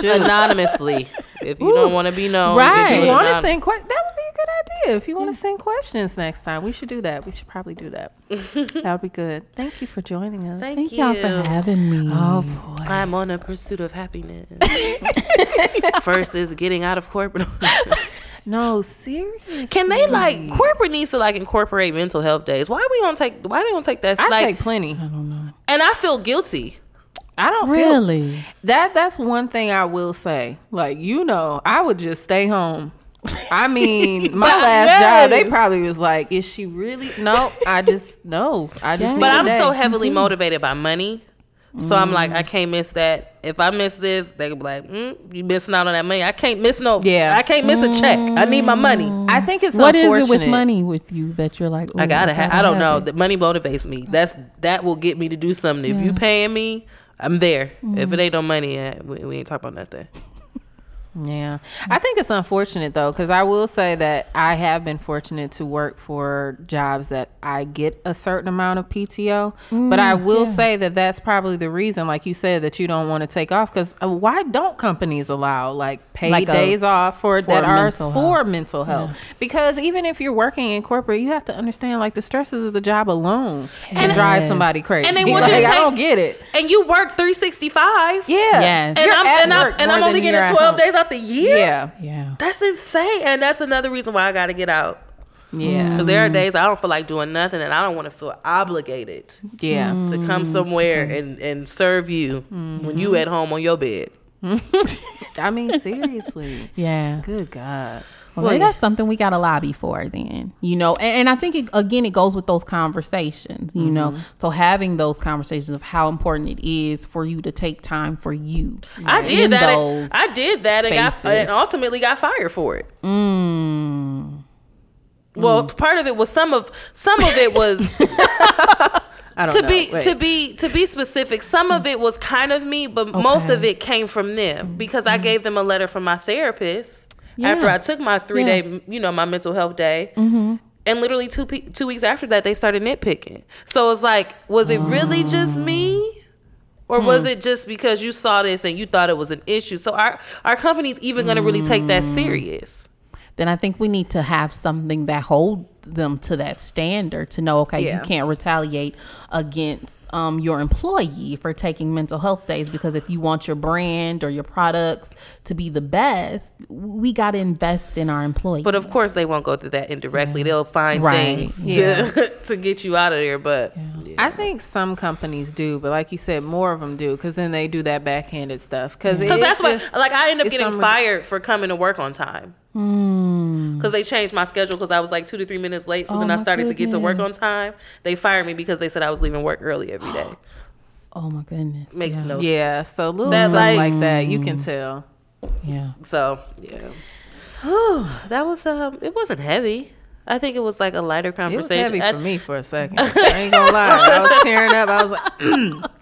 Shoot. anonymously if you don't want to be known Right. if you you want to send questions? That would be a good idea. If you want to mm. send questions next time, we should do that. We should probably do that. that would be good. Thank you for joining us. Thank, Thank you. y'all for having me. Oh boy. I'm on a pursuit of happiness. First is getting out of corporate. No, seriously. Can they like corporate needs to like incorporate mental health days? Why we don't take? Why they don't take that? I like, take plenty. I don't know. and I feel guilty. I don't feel Really? that. That's one thing I will say. Like you know, I would just stay home. I mean, my last job, they probably was like, "Is she really?" No, I just no. I just. Yeah. need But a I'm day. so heavily mm-hmm. motivated by money. So I'm like, mm-hmm. I can't miss that. If I miss this, they could be like, mm, "You missing out on that money." I can't miss no. Yeah. I can't miss a check. I need my money. Mm. I think it's What is it with money with you that you're like? I "Ooh, gotta have. I don't know. it." The money motivates me. That's that will get me to do something. If you paying me, I'm there. If it mm-hmm. ain't no money, we, we ain't talking about nothing. Yeah. I think it's unfortunate though, because I will say that I have been fortunate to work for jobs that I get a certain amount of PTO. but I will say that that's probably the reason, like you said, that you don't want to take off. Because uh, why don't companies allow like paid Like a- days off for, for that are mental for health. mental health? Because even if you're working in corporate, you have to understand like the stresses of the job alone can drive somebody crazy. And they want you like, to I don't get it. And you work 365. Yeah. Yes. And You're I'm at and I'm, work and I'm only getting 12 days out the year. Yeah. Yeah. That's insane. And that's another reason why I got to get out. Yeah. Mm. Because there are days I don't feel like doing nothing and I don't want to feel obligated Yeah. to come mm. somewhere and, and serve you mm-hmm. when you at home on your bed. I mean, seriously. Yeah. Good God. Well, Well, maybe that's something we got to lobby for then, you know. And, and I think it, again, it goes with those conversations, you know. Mm-hmm. So having those conversations of how important it is for you to take time for you. I in did that. those I did that and, got, spaces. and ultimately got fired for it. Mm. Well, mm. part of it was some of some of it was I don't to know. be Wait. to be to be specific. Some of it was kind of me, but most of it came from them because I mm. gave them a letter from my therapist Yeah. after I took my three Yeah. day, you know, my mental health day. Mm-hmm. And literally two pe- two weeks after that, they started nitpicking. So it's like, was it really just oh. me? Or was hmm. it just because you saw this and you thought it was an issue? So our our company's even going to really take that mm. serious. Then I think we need to have something that holds them to that standard to know, okay, Yeah. you can't retaliate against um, your employee for taking mental health days because if you want your brand or your products to be the best, we got to invest in our employees. But of course, they won't go through that indirectly. They'll find Right. things Yeah. to to get you out of there. But I think some companies do, but like you said, more of them do because then they do that backhanded stuff. Because because that's what like I end up getting fired for coming to work on time. Because they changed my schedule because I was like two to three minutes late. So Oh, then I my started to get to work on time. They fired me because they said I was leaving work early every day. oh my goodness. Makes yeah. no yeah. So little That, like- like, that, you can tell. Yeah. So yeah, Whew, that was um. It wasn't heavy. I think it was like a lighter conversation. It was heavy I- for me for a second. I ain't gonna lie. I was tearing up. I was like,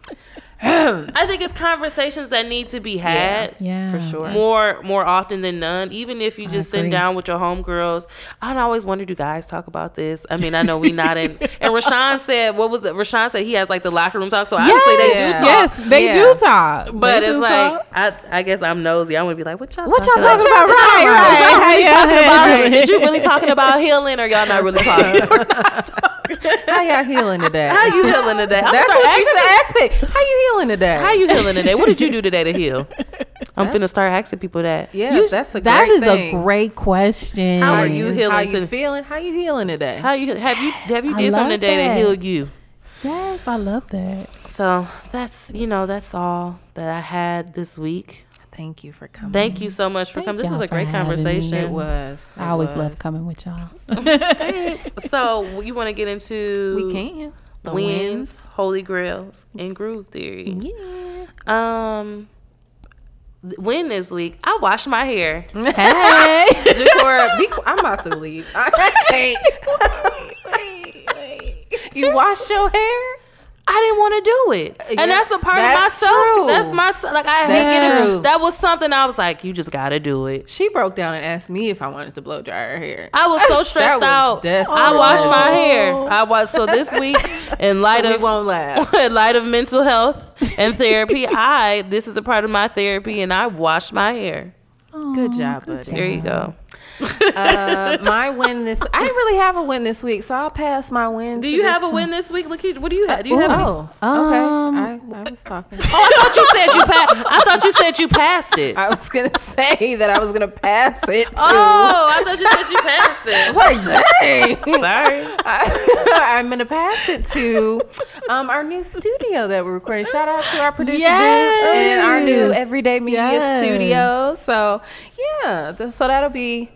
I think it's conversations that need to be had. Yeah. for sure. More more often than none. Even if you just sit down with your homegirls. I always wonder, do guys talk about this? I mean, I know we not in and Rashawn said what was it? Rashawn said he has like the locker room talk. So obviously they do talk. Yes, they Yeah. do talk. But They it's like talk. I, I guess I'm nosy. I want to be like, what y'all what y'all talking talking about? Right, Is y'all right. really Yeah, talking yeah, about yeah. Is you really talking about healing or y'all not really talking? how y'all healing today? How you healing today? I'm That's gonna what you should ask me. How you healing today? asking- How you healing today? What did you do today to heal? I'm finna start asking people that. Yeah, You- that's a that great is thing. a great question. How are you healing How you to- feeling? How you healing today? How you have you have you I did something love today that. to heal you? Yes, I love that. So that's you know that's all that I had this week. Thank you for coming. Thank you so much for Thank coming. This was a great for having me. conversation. It was. I always was. love coming with y'all. Thanks. so you want to get into We can. The wins, holy grails, and groove theories. Yeah. Um, win this week. I washed my hair. Hey. Jacora, be I'm about to leave. I can't. You wash your hair? I didn't want to do it, and Yeah, that's a part that's of myself. true. That's my like I That's getting true. That was something I was like, you just got to do it. She broke down and asked me if I wanted to blow dry her hair. I was so stressed was out. desperate. I washed my oh. hair. I was so this week in light we of won't laugh. in light of mental health and therapy. I this is a part of my therapy, and I washed my hair. Good job, buddy. There you go. Uh, my win this I didn't really have a win this week, so I'll pass my win. Do you have a win this week? Look, what do you have? Do you have? any- Oh, Um, okay. I, I was talking. Oh, I thought you said you passed. I thought you said you passed it. I was gonna say that I was gonna pass it to. Oh, I thought you said you passed it. like dang. Sorry. I, am gonna pass it to um, our new studio that we're recording. Shout out to our producer Yes. Dooch and our new Everyday Media Yes. Studio. So yeah, th- so that'll be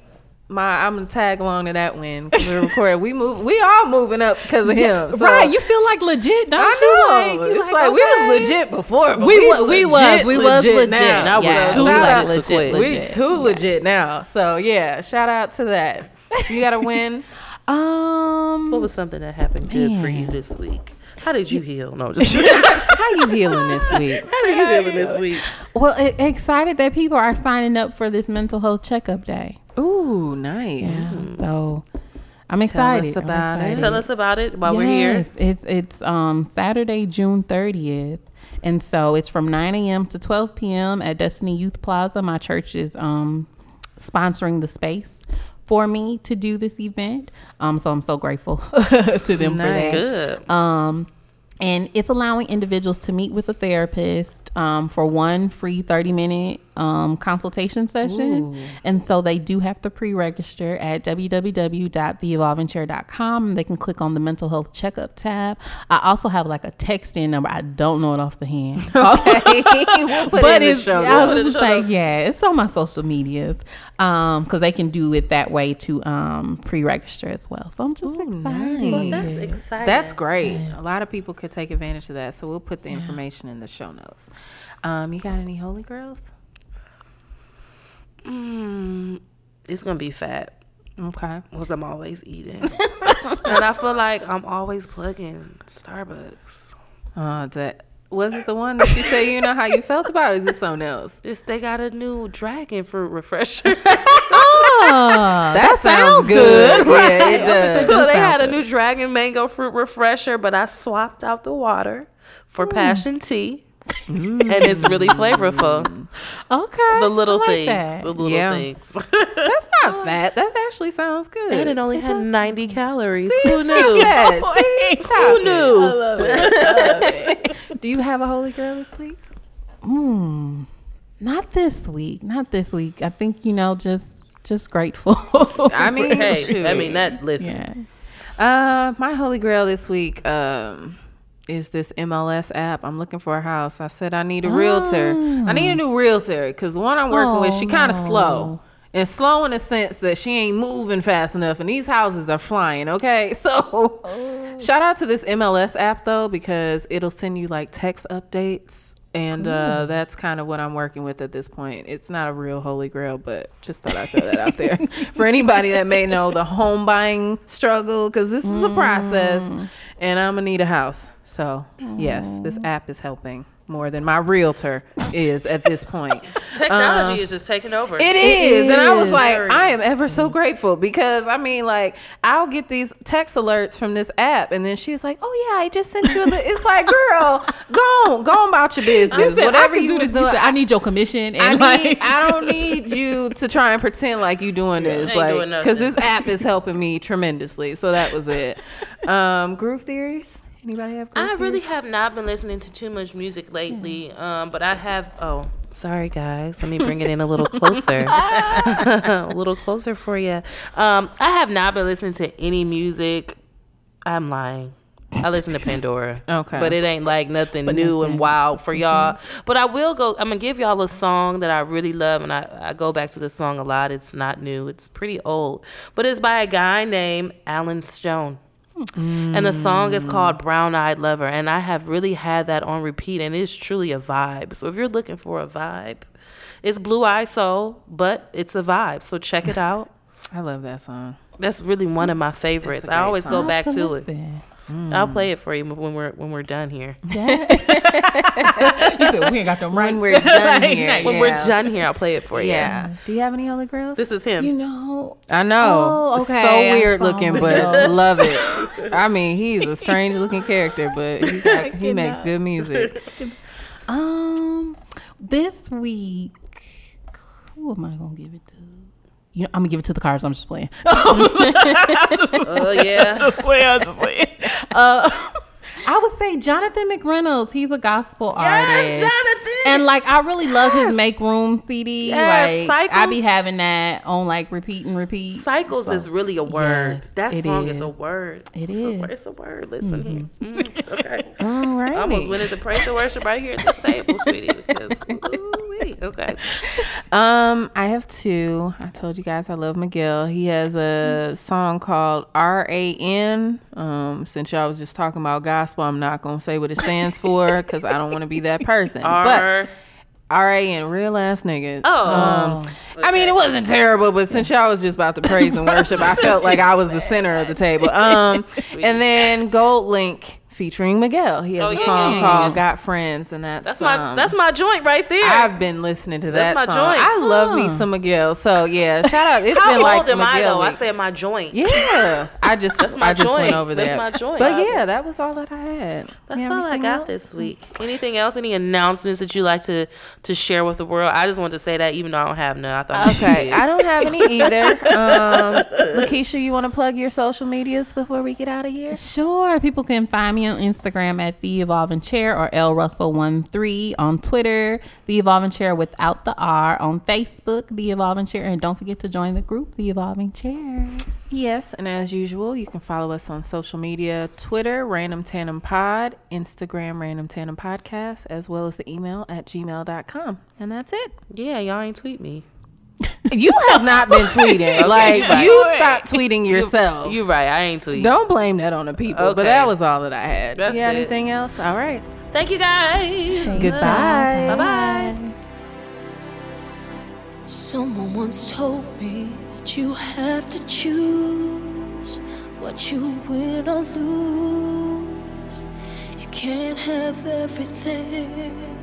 my. I'm gonna tag along to that win because we're recording. We move. We all moving up because of him. So- right, you feel like legit, don't I you? Like, it's like, we okay. was legit before. But We we, wa- we was- we was legit. now. I was Yeah, too we Shout like out- legit to quit. We legit. too legit now. So yeah, shout out to that. You got to win. Um, What was something that happened good for you this week? How did you heal? No, just How you healing this week? how did you healing this week? well, excited that people are signing up for this mental health checkup day. Ooh, nice. Yeah, so I'm Tell us excited. About it. Tell us about it while we're here. Yes, It's it's um Saturday, June 30th. And so it's from 9 a.m. to 12 p.m. at Destiny Youth Plaza. My church is um sponsoring the space for me to do this event. Um so I'm so grateful to them for that. Good. Um, and it's allowing individuals to meet with a therapist um, for one free 30 minute um, consultation session. And so they do have to pre register at www.theevolvingchair.com. They can click on the mental health checkup tab. I also have like a text in number. I don't know it off the hand. Okay, we'll put but it in the it's, show. I was just like, yeah, it's on my social medias because they can do it that way to um, pre register as well. So I'm just excited. nice. Well, That's exciting. That's great. A lot of people could take advantage of that. So we'll put the information in the show notes. Um, you got any holy girls? Mm, it's gonna be fat Okay. because I'm always eating, and I feel like I'm always plugging Starbucks. Uh, that was it. The one that you say you know how you felt about? Or is it something else? This they got a new dragon fruit refresher. Oh, That, sounds good. Yeah, it does. so they had a new dragon mango fruit refresher, but I swapped out the water for passion tea, and it's really flavorful. Okay. The little I like things, that. the little Yeah. things, That's not fat. That actually sounds good. and it only had 90 calories. See, Who knew? that. See, stop Who it. knew? Do you have a holy grail this week? Hmm. Not this week. Not this week. I think you know, just just grateful. I mean, Hey, I mean that. Listen, yeah. Uh, my holy grail this week um is this MLS app. I'm looking for a house. I said I need a realtor. I need a new realtor because the one I'm working with, she kind of Oh, slow. And slow in the sense that she ain't moving fast enough, and these houses are flying. Okay, so shout out to this MLS app though because it'll send you like text updates, and uh, that's kind of what I'm working with at this point. It's not a real holy grail, but just thought I'd throw that out there for anybody that may know the home buying struggle because this is a process, and I'm gonna need a house. So yes, this app is helping more than my realtor is at this point. technology is just taking over. It is. And I was like, I am ever so grateful because I mean, like, I'll get these text alerts from this app, and then she's like, Oh, yeah, I just sent you a li-. It's like, girl, go on, go on about your business. said, Whatever I can you do was this. You doing. said, I need your commission. I And need. like, I don't need you to try and pretend like you're doing this, ain't like, doing because this app is helping me tremendously. So that was it. Um, groove theories. Anybody have? I really have not been listening to too much music lately, um, but I have. Oh, sorry guys, let me bring it in a little closer, a little closer for you. Um, I have not been listening to any music. I'm lying. I listen to Pandora. Okay. But it ain't like nothing new and wild for y'all. But I will go. I'm gonna give y'all a song that I really love, and I, I go back to this song a lot. It's not new. It's pretty old, but it's by a guy named Allen Stone. And the song is called Brown Eyed Lover. And I have really had that on repeat. And it is truly a vibe. So if you're looking for a vibe, it's Blue Eye Soul, but it's a vibe. So check it out. I love that song. That's really one of my favorites. I a I great always go back to it. Listen. I'll play it for you when we're when we're done here. You said we ain't got them right. When we're done here, When yeah. we're done here, I'll play it for you. Yeah. Do you have any holy girls? This is him. You know, I know. Oh, okay. So weird looking, him. but love it. I mean, he's a strange looking character, but he, got, he makes good music. um, this week, who am I gonna give it to? You know, I'm gonna give it to the cars. I'm just playing. Oh yeah. just playing. I'm just playing. Uh, I would say Jonathan McReynolds. He's a gospel artist. Yes, Jonathan. And like I really love his Make Room CD. Yes, like I be having that on like repeat and repeat. Cycles So, is really a word. yes, that song is. a word. It it's A, is. word. it's a word. Listen here. Mm, okay. All right. I almost went into praise and worship right here at this table, sweetie. Because ooh-wee. okay. Um, I have two. I told you guys I love Miguel. He has a song called R A N. Um, since y'all was just talking about gospel, I'm not gonna say what it stands for because I don't want to be that person. but R. R A N, real ass niggas. Oh. Um, I mean, it wasn't terrible, but since y'all was just about to praise and worship, I felt like I was the center of the table. Um, and then GoldLink featuring Miguel. He has Oh, a yeah, song yeah, yeah, called yeah. "Got Friends," and that's That's my um, that's my joint right there. I've been listening to that That's my song. joint. I love me some Miguel. So yeah, shout out. It's How been old like am I Miguel though? I said my joint. Yeah, I just That's my I just joint. went over there. That's my joint. But yeah, that was all that I had. That's You have all I got else? this week. Anything else? Any announcements that you like to to share with the world? I just wanted to say that even though I don't have none. I thought Okay. I don't have any either. Um, Lakeisha, you want to plug your social medias before we get out of here? Sure. People can find me on Instagram at The Evolving Chair or L Russell13 on Twitter, The Evolving Chair without the R on Facebook, The Evolving Chair. And don't forget to join the group, The Evolving Chair. Yes, and as usual, you can follow us on social media Twitter, Random Tandem Pod, Instagram, Random Tandem Podcast, as well as the email at gmail.com. And that's it. yeah, y'all ain't tweet me. You have not been tweeting. like, you're right. you stop tweeting yourself. You're right. I ain't tweet. Don't blame that on the people. But that was all that I had. That's you got it. anything else? All right. Thank you guys. Goodbye. Bye bye. Someone once told me that you have to choose what you win or lose. You can't have everything.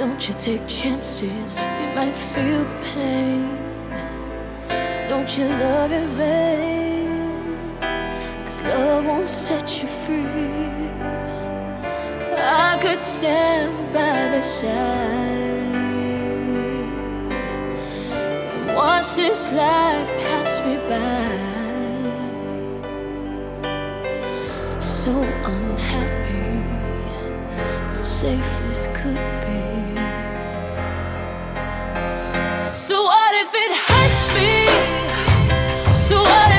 Don't you take chances, you might feel the pain. Don't you love in vain? Cause love won't set you free. I could stand by the side and watch this life pass me by. So unhappy, but safe as could be. So what if it hurts me? So what?